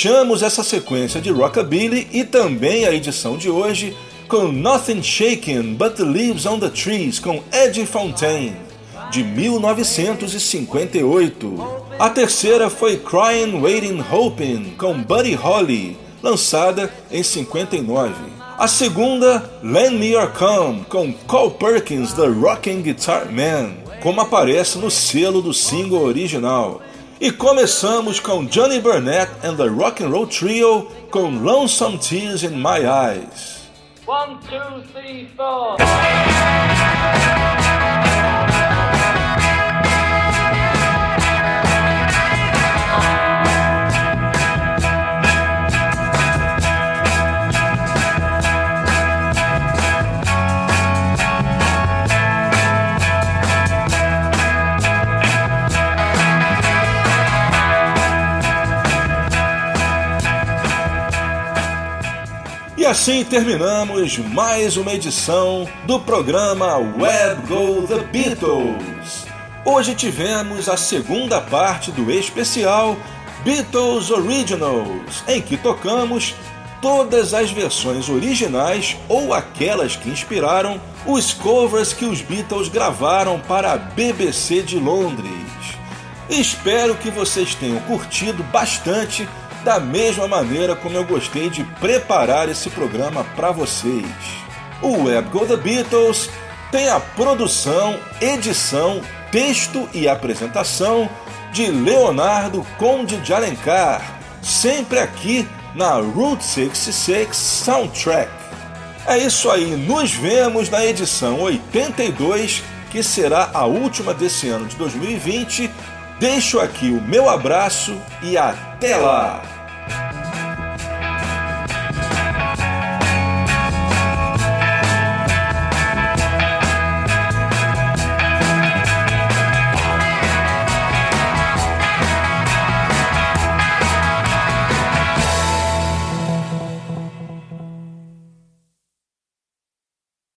Fechamos essa sequência de Rockabilly e também a edição de hoje com Nothing Shaken But the Leaves on the Trees com Eddie Fontaine, de 1958. A terceira foi Crying, Waiting, Hoping com Buddy Holly, lançada em 59. A segunda, Lend Me Your Come, com Cole Perkins, The Rocking Guitar Man, como aparece no selo do single original. E começamos com Johnny Burnett and the Rock and Roll Trio com Lonesome Tears in My Eyes. One, two, three, four. Assim terminamos mais uma edição do programa Web Go The Beatles. Hoje tivemos a segunda parte do especial Beatles Originals, em que tocamos todas as versões originais ou aquelas que inspiraram os covers que os Beatles gravaram para a BBC de Londres. Espero que vocês tenham curtido bastante da mesma maneira como eu gostei de preparar esse programa para vocês. O Web Go The Beatles tem a produção, edição, texto e apresentação de Leonardo Conde de Alencar, sempre aqui na Route 66 Soundtrack. É isso aí, nos vemos na edição 82, que será a última desse ano de 2020. Deixo aqui o meu abraço e até lá!